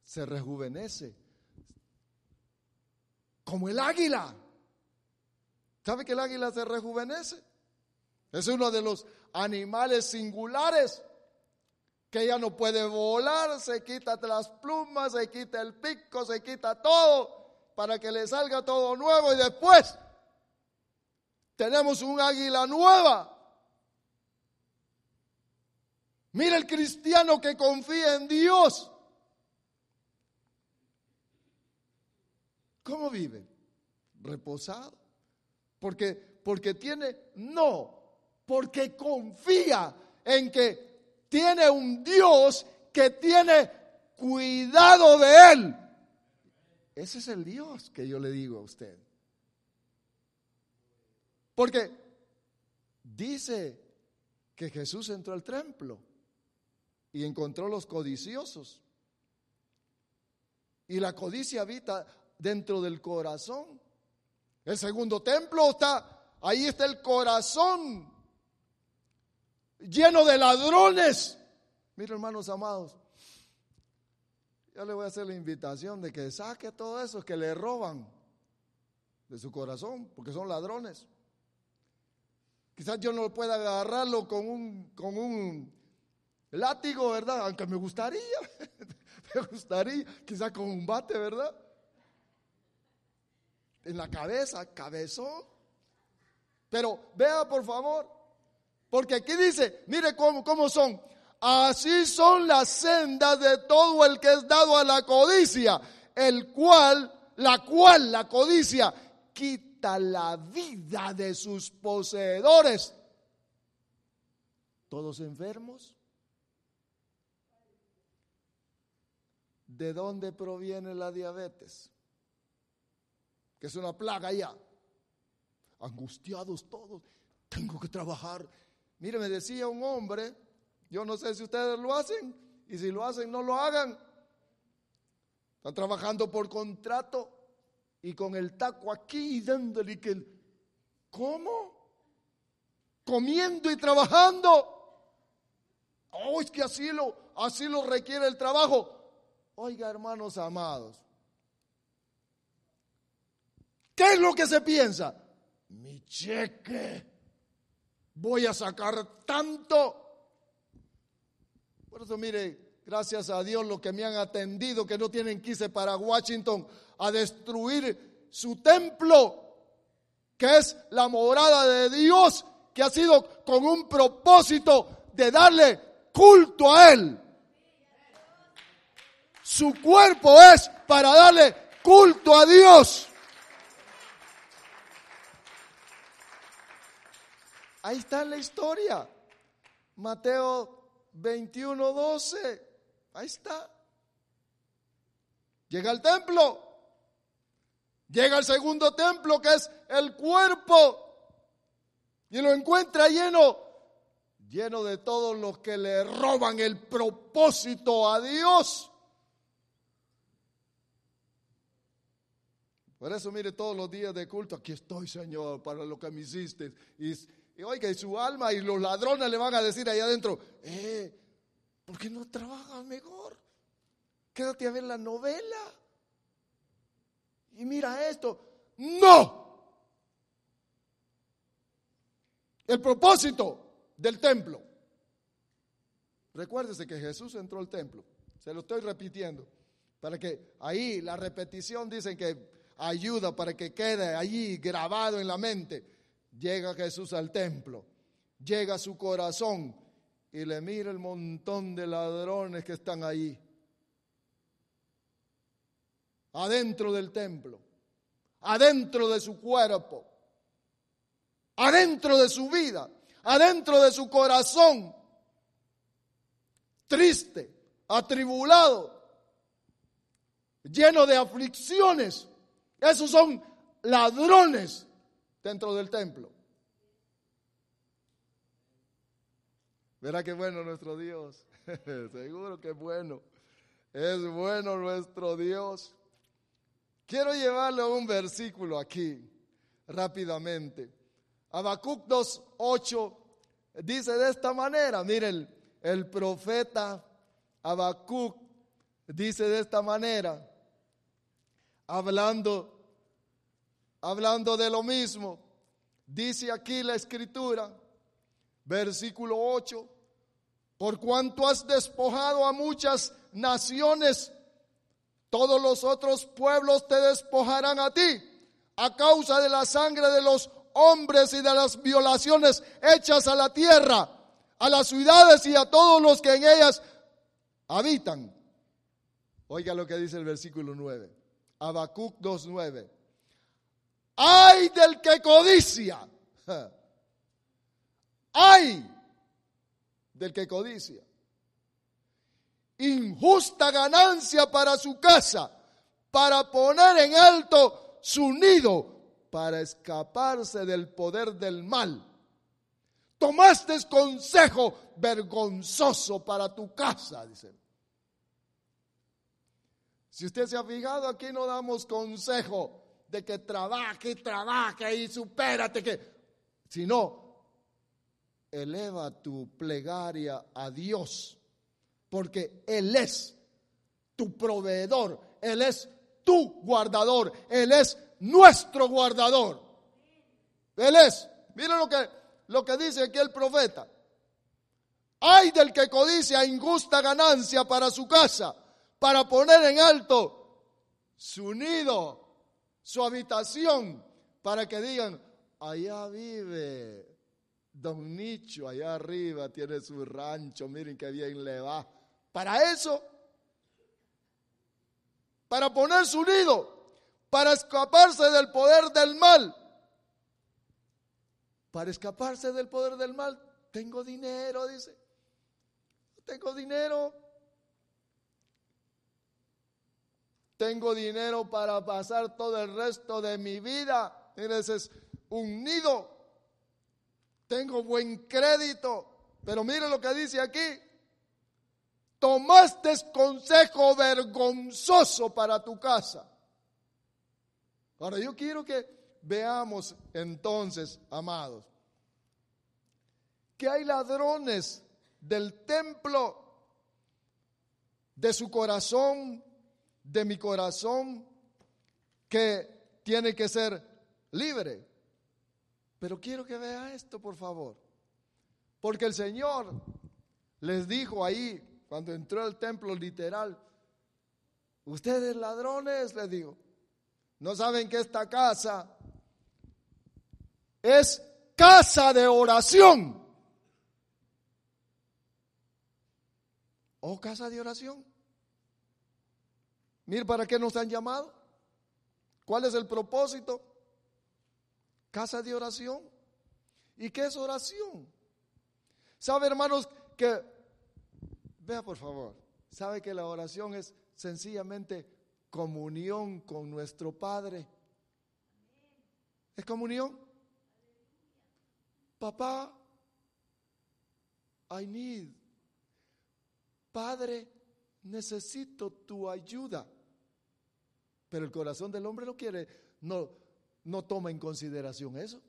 se rejuvenece como el águila. ¿Sabe que el águila se rejuvenece? Es uno de los animales singulares que ya no puede volar, se quita las plumas, se quita el pico, se quita todo para que le salga todo nuevo y después tenemos un águila nueva. Mira el cristiano que confía en Dios. ¿Cómo vive? Reposado. Porque, porque tiene, no, porque confía en que tiene un Dios que tiene cuidado de él. Ese es el Dios que yo le digo a usted. Porque dice que Jesús entró al templo y encontró los codiciosos. Y la codicia habita dentro del corazón. El segundo templo está, ahí está el corazón lleno de ladrones. Mira, hermanos amados, yo le voy a hacer la invitación de que saque todo eso que le roban de su corazón, porque son ladrones. Quizás yo no pueda agarrarlo con un, con un látigo, ¿verdad? Aunque me gustaría, me gustaría, quizás con un bate, ¿verdad? En la cabeza, cabezón. Pero vea por favor, porque aquí dice, mire cómo, cómo son. Así son las sendas de todo el que es dado a la codicia, el cual, la cual, la codicia, quita la vida de sus poseedores. ¿Todos enfermos? ¿De dónde proviene la diabetes? Que es una plaga ya. Angustiados todos. Tengo que trabajar. Mire, me decía un hombre, yo no sé si ustedes lo hacen, y si lo hacen, no lo hagan. Están trabajando por contrato y con el taco aquí y dándole que ¿cómo? Comiendo y trabajando. Oh, es que así lo, así lo requiere el trabajo. Oiga, hermanos amados, ¿qué es lo que se piensa? Mi cheque, voy a sacar tanto. Por eso, mire, gracias a Dios, lo que me han atendido, que no tienen quise para Washington, a destruir su templo, que es la morada de Dios, que ha sido con un propósito de darle culto a Él. Su cuerpo es para darle culto a Dios. Ahí está la historia. Mateo 21, 12. Ahí está. Llega al templo. Llega al segundo templo que es el cuerpo y lo encuentra lleno, lleno de todos los que le roban el propósito a Dios. Por eso mire todos los días de culto, aquí estoy Señor para lo que me hiciste. Y, y oiga, y su alma y los ladrones le van a decir ahí adentro, eh, ¿por qué no trabajas mejor? Quédate a ver la novela y mira esto. No. El propósito del templo. Recuérdese que Jesús entró al templo. Se lo estoy repitiendo. Para que ahí la repetición dicen que ayuda para que quede allí grabado en la mente. Llega Jesús al templo. Llega a su corazón. y le mira el montón de ladrones que están ahí, adentro del templo, adentro de su cuerpo, adentro de su vida, adentro de su corazón, triste, atribulado, lleno de aflicciones. Esos son ladrones dentro del templo. Verá qué bueno nuestro Dios. Seguro que es bueno. Es bueno nuestro Dios. Quiero llevarle un versículo aquí rápidamente. Habacuc 2.8 dice de esta manera, miren, el profeta Habacuc dice de esta manera, hablando, hablando de lo mismo, dice aquí la escritura, versículo 8, por cuanto has despojado a muchas naciones, todos los otros pueblos te despojarán a ti a causa de la sangre de los hombres y de las violaciones hechas a la tierra, a las ciudades y a todos los que en ellas habitan. Oiga lo que dice el versículo 9. Habacuc 2.9. Ay del que codicia. Ay del que codicia. Injusta ganancia para su casa, para poner en alto su nido, para escaparse del poder del mal. Tomaste consejo vergonzoso para tu casa, dice. Si usted se ha fijado, aquí no damos consejo de que trabaje, trabaje y supérate, que, sino eleva tu plegaria a Dios, porque Él es tu proveedor, Él es tu guardador, Él es nuestro guardador. Él es, miren lo que, lo que dice aquí el profeta. Hay del que codicia injusta ganancia para su casa, para poner en alto su nido, su habitación, para que digan, allá vive Don Nicho allá arriba tiene su rancho, miren qué bien le va. Para eso, para poner su nido, para escaparse del poder del mal. Para escaparse del poder del mal, tengo dinero, dice. Tengo dinero. Tengo dinero para pasar todo el resto de mi vida. Miren, ese es un nido tengo buen crédito. Pero mire lo que dice aquí. Tomaste consejo vergonzoso para tu casa. Ahora yo quiero que veamos entonces, amados, que hay ladrones del templo, de su corazón, de mi corazón, que tiene que ser libre. Pero quiero que vea esto, por favor. Porque el Señor les dijo ahí, cuando entró al templo literal, ustedes ladrones, les digo, no saben que esta casa es casa de oración. ¿O casa de oración? Mire, ¿para qué nos han llamado? ¿Cuál es el propósito? casa de oración. ¿Y qué es oración? ¿Sabe, hermanos, que, vea por favor, sabe que la oración es sencillamente comunión con nuestro Padre? ¿Es comunión? Papá, I need. Padre, necesito tu ayuda. Pero el corazón del hombre no quiere, no, no toma en consideración eso.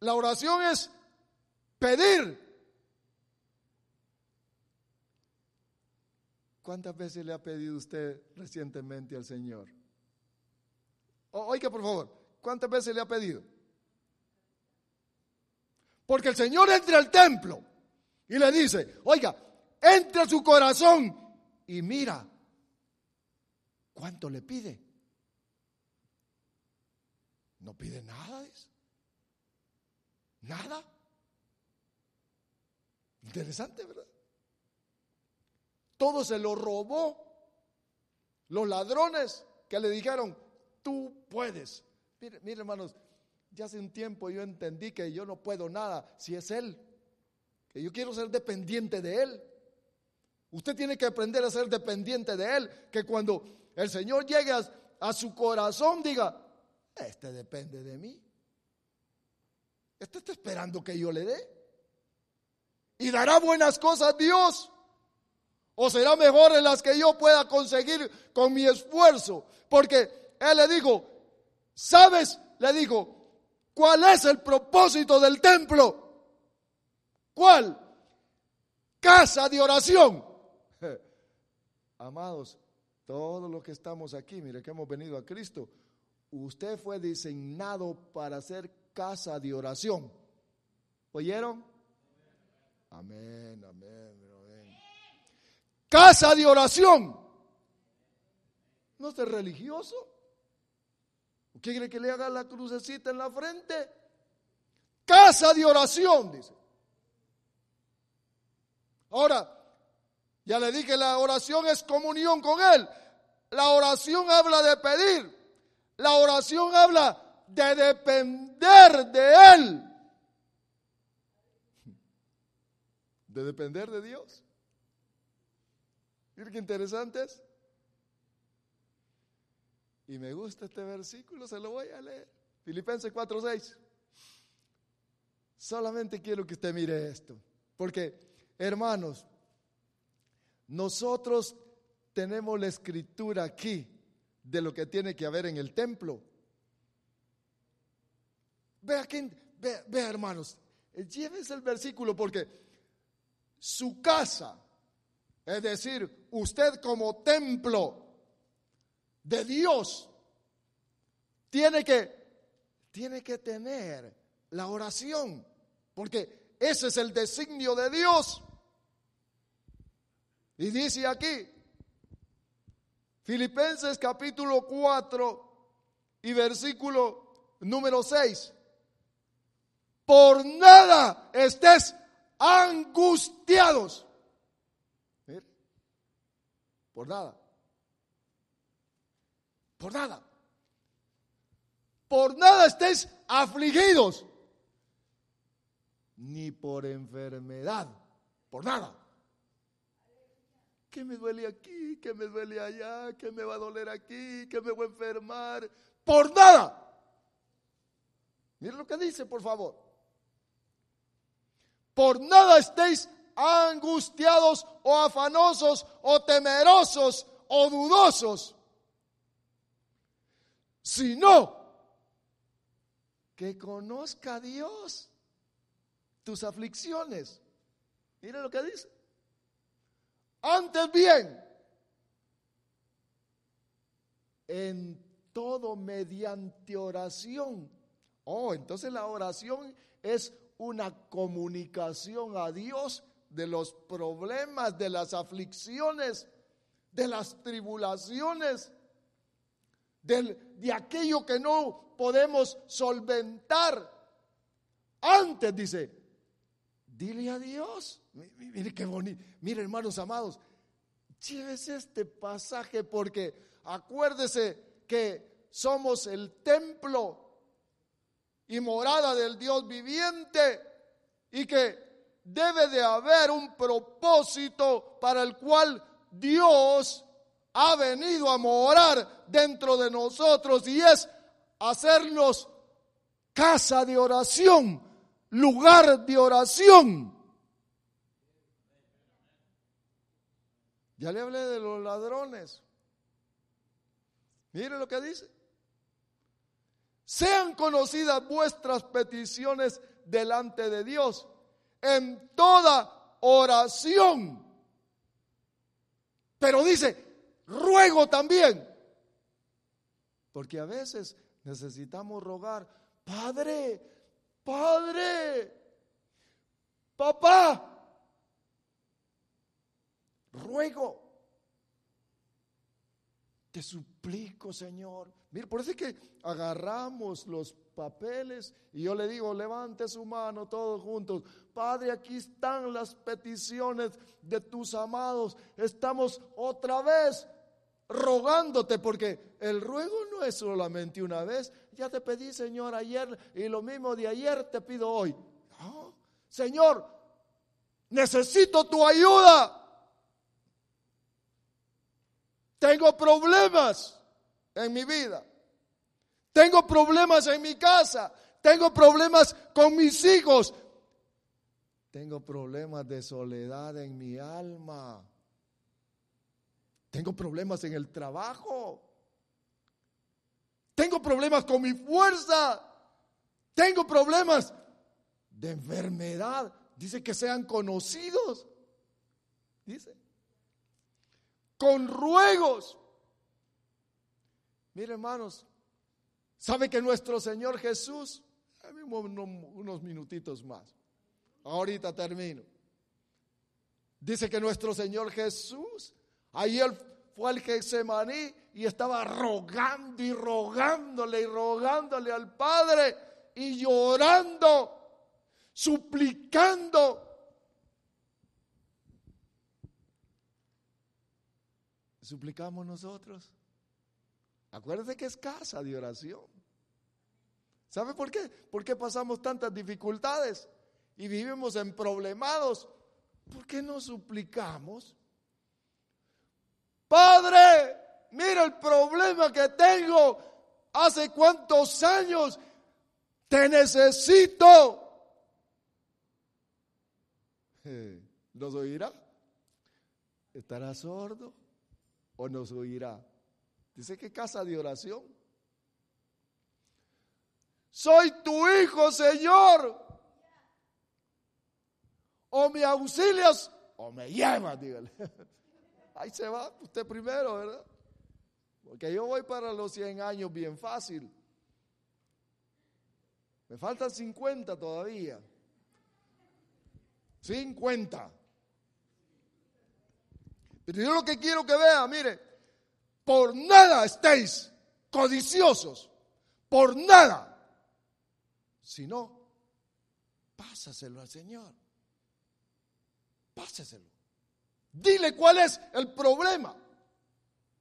La oración es pedir. ¿Cuántas veces le ha pedido usted recientemente al Señor? oiga, por favor, ¿cuántas veces le ha pedido? Porque el Señor entra al templo y le dice, oiga, entra a su corazón y mira cuánto le pide. No pide nada. Nada. Interesante, ¿verdad? Todo se lo robó. Los ladrones que le dijeron, tú puedes. Mire, mire, hermanos, ya hace un tiempo yo entendí que yo no puedo nada si es Él. Que yo quiero ser dependiente de Él. Usted tiene que aprender a ser dependiente de Él. Que cuando el Señor llegue a, su corazón diga, este depende de mí. Este está esperando que yo le dé. Y dará buenas cosas Dios. O será mejor en las que yo pueda conseguir con mi esfuerzo. Porque Él le dijo, ¿sabes? Le dijo, ¿cuál es el propósito del templo? ¿Cuál? Casa de oración. Amados, todos los que estamos aquí, mire que hemos venido a Cristo, usted fue diseñado para ser casa de oración. ¿Oyeron? Amén, amén, amén. Casa de oración. ¿No es religioso? ¿Qué quiere que le haga la crucecita en la frente? Casa de oración, dice. Ahora, ya le dije, la oración es comunión con Él. La oración habla de pedir. La oración habla de depender de Él. De depender de Dios. Miren qué interesante es. Y me gusta este versículo, se lo voy a leer. Filipenses 4:6. Solamente quiero que usted mire esto. Porque, hermanos, nosotros tenemos la escritura aquí de lo que tiene que haber en el templo. Vea, quién, vea, hermanos, llévese el versículo porque su casa, es decir, usted como templo de Dios, tiene que, tiene que tener la oración, porque ese es el designio de Dios. Y dice aquí, Filipenses capítulo 4 y versículo número 6, por nada estés angustiados. Por nada. Por nada. Por nada estés afligidos. Ni por enfermedad. Por nada que me duele aquí, que me duele allá, que me va a doler aquí, que me voy a enfermar, por nada. Miren lo que dice, por favor. Por nada estéis angustiados o afanosos o temerosos o dudosos, sino que conozca Dios tus aflicciones. Miren lo que dice. Antes bien, en todo mediante oración. Oh, entonces la oración es una comunicación a Dios de los problemas, de las aflicciones, de las tribulaciones, de aquello que no podemos solventar. Antes, dice, dile a Dios. Mire qué bonito. Mire, hermanos amados, llévese este pasaje porque acuérdese que somos el templo y morada del Dios viviente y que debe de haber un propósito para el cual Dios ha venido a morar dentro de nosotros y es hacernos casa de oración, lugar de oración. Ya le hablé de los ladrones. Mire lo que dice. Sean conocidas vuestras peticiones delante de Dios en toda oración. Pero dice, ruego también. Porque a veces necesitamos rogar, Padre, Padre, papá, ruego, te suplico, Señor. Mira, por eso es que agarramos los papeles y yo le digo, levante su mano todos juntos. Padre, aquí están las peticiones de tus amados. Estamos otra vez rogándote porque el ruego no es solamente una vez. Ya te pedí, Señor, ayer y lo mismo de ayer te pido hoy. Señor, necesito tu ayuda. Tengo problemas en mi vida. Tengo problemas en mi casa. Tengo problemas con mis hijos. Tengo problemas de soledad en mi alma. Tengo problemas en el trabajo. Tengo problemas con mi fuerza. Tengo problemas de enfermedad. Dice que sean conocidos. Dice. Con ruegos. Mire, hermanos, ¿sabe que nuestro Señor Jesús, unos minutitos más, ahorita termino. Dice que nuestro Señor Jesús, ahí él fue al Getsemaní y estaba rogando y rogándole y rogándole al Padre y llorando, suplicando. Suplicamos nosotros. Acuérdate que es casa de oración. ¿Sabe por qué? ¿Por qué pasamos tantas dificultades y vivimos en problemados? ¿Por qué no suplicamos? Padre, mira el problema que tengo. Hace cuántos años te necesito. ¿Nos oirá? ¿Estará sordo o nos oirá? Dice que casa de oración. Soy tu hijo, Señor. O me auxilias o me llevas, dígale. Ahí se va, usted primero, ¿verdad? Porque yo voy para los 100 años bien fácil. Me faltan 50 todavía. 50. Pero yo lo que quiero que vea, mire, por nada estéis codiciosos, por nada. Si no, pásaselo al Señor. Pásaselo. Dile cuál es el problema.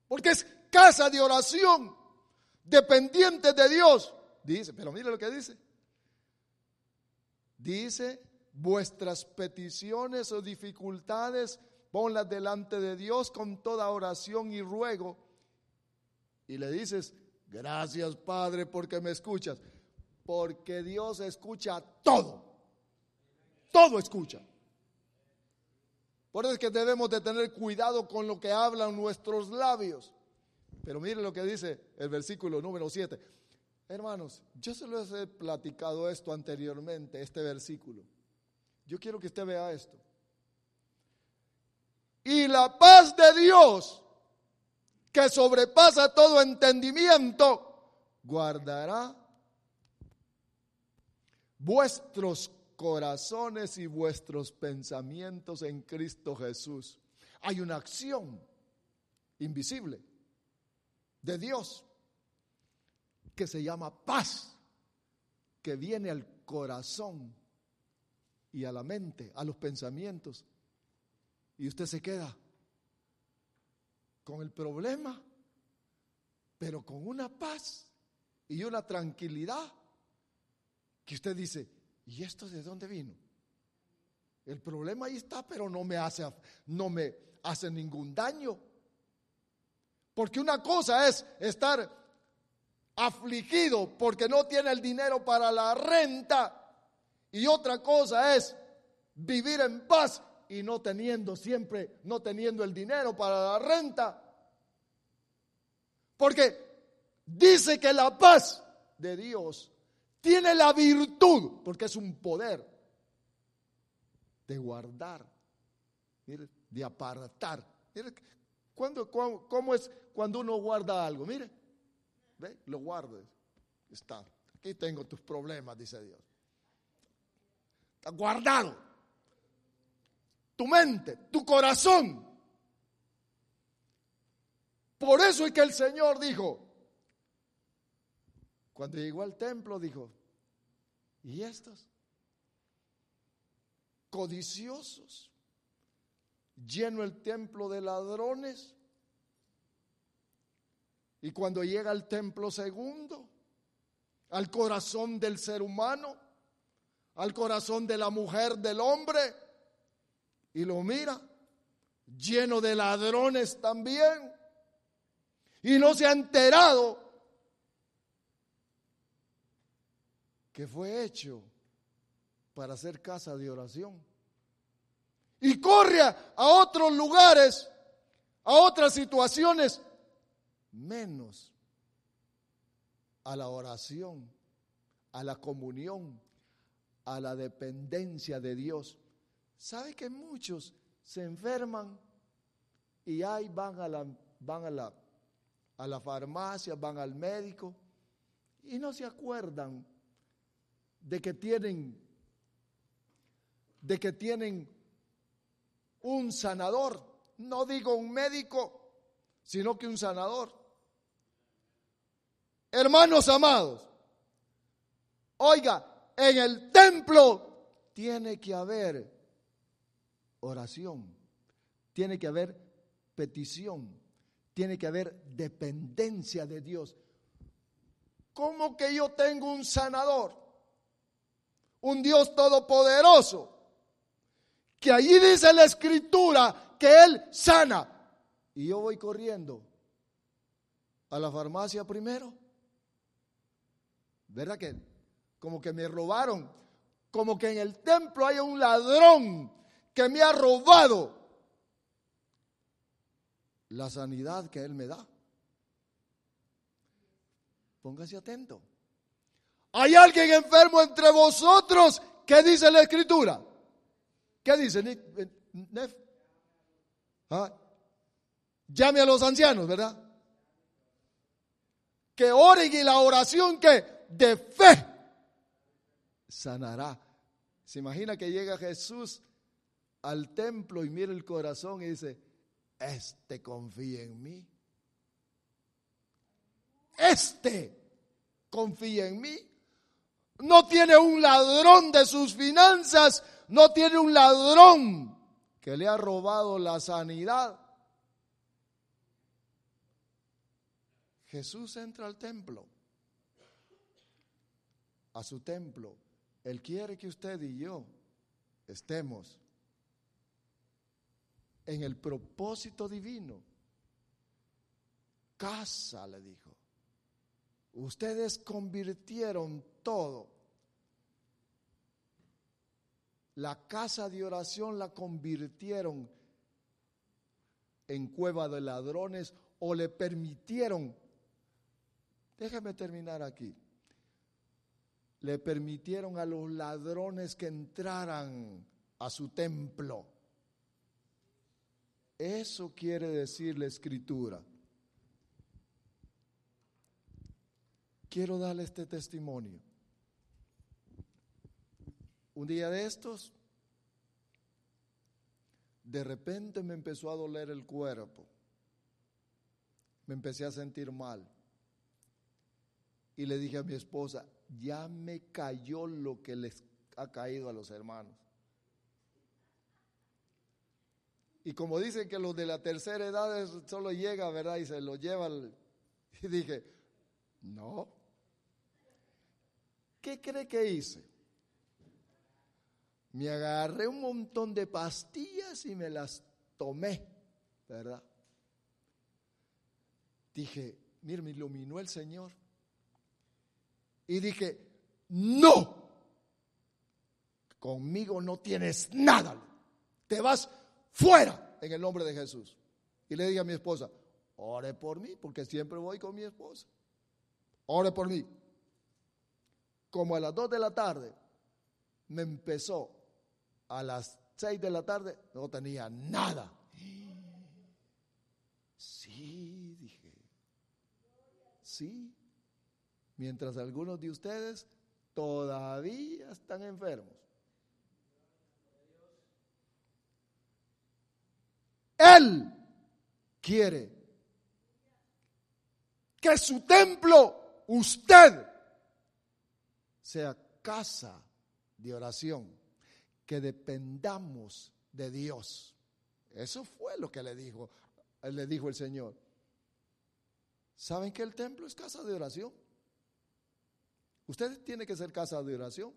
Porque es casa de oración, dependiente de Dios. Dice, pero mire lo que dice. Dice, vuestras peticiones o dificultades, ponlas delante de Dios con toda oración y ruego. Y le dices, gracias Padre porque me escuchas. Porque Dios escucha todo. Todo escucha. Por eso es que debemos de tener cuidado con lo que hablan nuestros labios. Pero mire lo que dice el versículo número 7. Hermanos, yo se lo he platicado esto anteriormente, este versículo. Yo quiero que usted vea esto. Y la paz de Dios, que sobrepasa todo entendimiento, guardará vuestros corazones y vuestros pensamientos en Cristo Jesús. Hay una acción invisible de Dios que se llama paz, que viene al corazón y a la mente, a los pensamientos. Y usted se queda con el problema, pero con una paz y una tranquilidad que usted dice, ¿Y esto de dónde vino? El problema ahí está, pero no me hace, no me hace ningún daño. Porque una cosa es estar afligido porque no tiene el dinero para la renta. Y otra cosa es vivir en paz y no teniendo siempre, no teniendo el dinero para la renta. Porque dice que la paz de Dios tiene la virtud, porque es un poder, de guardar, de apartar. Mire, ¿cómo es cuando uno guarda algo? Mire, ¿ve? lo guarda. Está, aquí tengo tus problemas, dice Dios. Está guardado. Tu mente, tu corazón. Por eso es que el Señor dijo, Cuando llegó al templo dijo, ¿y estos? Codiciosos, lleno el templo de ladrones. Y cuando llega al templo segundo, al corazón del ser humano, al corazón de la mujer, del hombre, y lo mira, lleno de ladrones también, y no se ha enterado que fue hecho para hacer casa de oración. Y corre a otros lugares, a otras situaciones, menos a la oración, a la comunión, a la dependencia de Dios. ¿Sabe que muchos se enferman y ahí van a la, van a la, a la farmacia, van al médico y no se acuerdan de que tienen de que tienen un sanador, no digo un médico, sino que un sanador. Hermanos amados, oiga, en el templo tiene que haber oración, tiene que haber petición, tiene que haber dependencia de Dios. ¿Cómo que yo tengo un sanador? Un Dios todopoderoso, que allí dice la escritura que Él sana. Y yo voy corriendo a la farmacia primero. ¿Verdad que? Como que me robaron, como que en el templo hay un ladrón que me ha robado la sanidad que Él me da. Póngase atento. ¿Hay alguien enfermo entre vosotros? ¿Qué dice la escritura? ¿Qué dice? Nef? ¿Ah? Llame a los ancianos, ¿verdad? Que oren y la oración que de fe sanará. Se imagina que llega Jesús al templo y mira el corazón y dice, este confía en mí. Este confía en mí no tiene un ladrón de sus finanzas, no tiene un ladrón que le ha robado la sanidad. Jesús entra al templo, a su templo. Él quiere que usted y yo estemos en el propósito divino. Casa, le dijo. Ustedes convirtieron todo. La casa de oración la convirtieron en cueva de ladrones o le permitieron, déjeme terminar aquí, le permitieron a los ladrones que entraran a su templo. Eso quiere decir la escritura. Quiero darle este testimonio. Un día de estos, de repente me empezó a doler el cuerpo. Me empecé a sentir mal. Y le dije a mi esposa, ya me cayó lo que les ha caído a los hermanos. Y como dicen que los de la tercera edad solo llega, ¿verdad? Y se lo lleva. Y dije, no. ¿Qué cree que hice? me agarré un montón de pastillas y me las tomé, ¿verdad? Dije, mire, me iluminó el Señor. Y dije, no, conmigo no tienes nada, te vas fuera en el nombre de Jesús. Y le dije a mi esposa, ore por mí, porque siempre voy con mi esposa. Ore por mí. Como a las dos de la tarde me empezó a las seis de la tarde no tenía nada. Sí, dije. Sí. Mientras algunos de ustedes todavía están enfermos. Él quiere que su templo, usted, sea casa de oración, que dependamos de Dios. Eso fue lo que le dijo, le dijo el Señor. ¿Saben que el templo es casa de oración? Usted tiene que ser casa de oración.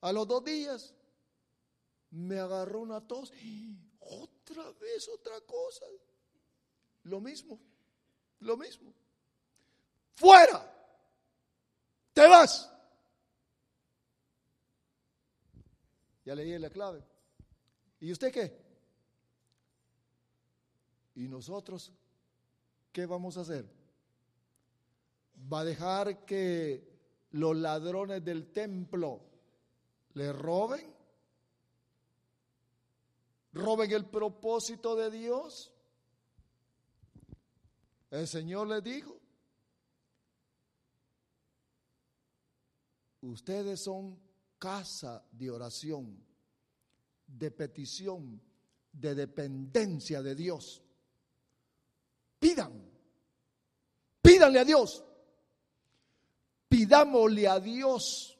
A los dos días me agarró una tos. Otra vez otra cosa. Lo mismo, lo mismo. Fuera. Vas. Ya leí la clave. ¿Y usted qué? ¿Y nosotros qué vamos a hacer? ¿Va a dejar que los ladrones del templo le roben? ¿Roben el propósito de Dios? El Señor les dijo, ustedes son casa de oración, de petición, de dependencia de Dios. Pidan, pídanle a Dios, pidámosle a Dios,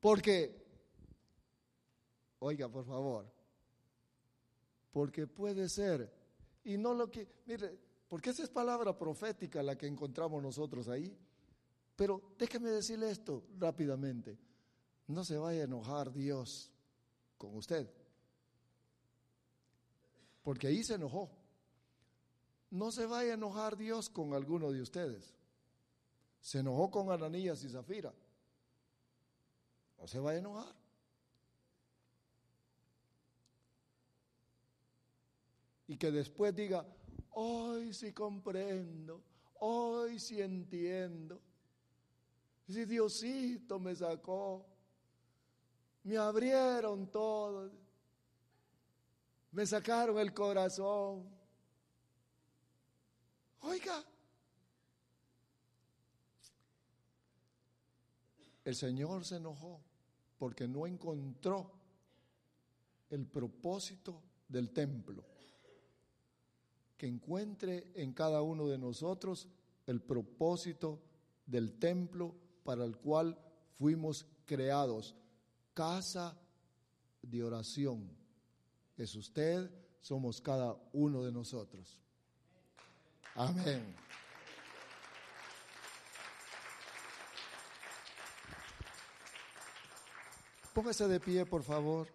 porque, oiga, por favor, porque puede ser y no lo que, mire, porque esa es palabra profética la que encontramos nosotros ahí. Pero déjeme decirle esto rápidamente. No se vaya a enojar Dios con usted. Porque ahí se enojó. No se vaya a enojar Dios con alguno de ustedes. Se enojó con Ananías y Zafira. No se vaya a enojar. y que después diga, hoy sí comprendo, hoy sí entiendo. Si Diosito me sacó, me abrieron todo, me sacaron el corazón. Oiga, el Señor se enojó porque no encontró el propósito del templo. Que encuentre en cada uno de nosotros el propósito del templo para el cual fuimos creados. Casa de oración. Es usted, somos cada uno de nosotros. Amén. Póngase de pie, por favor.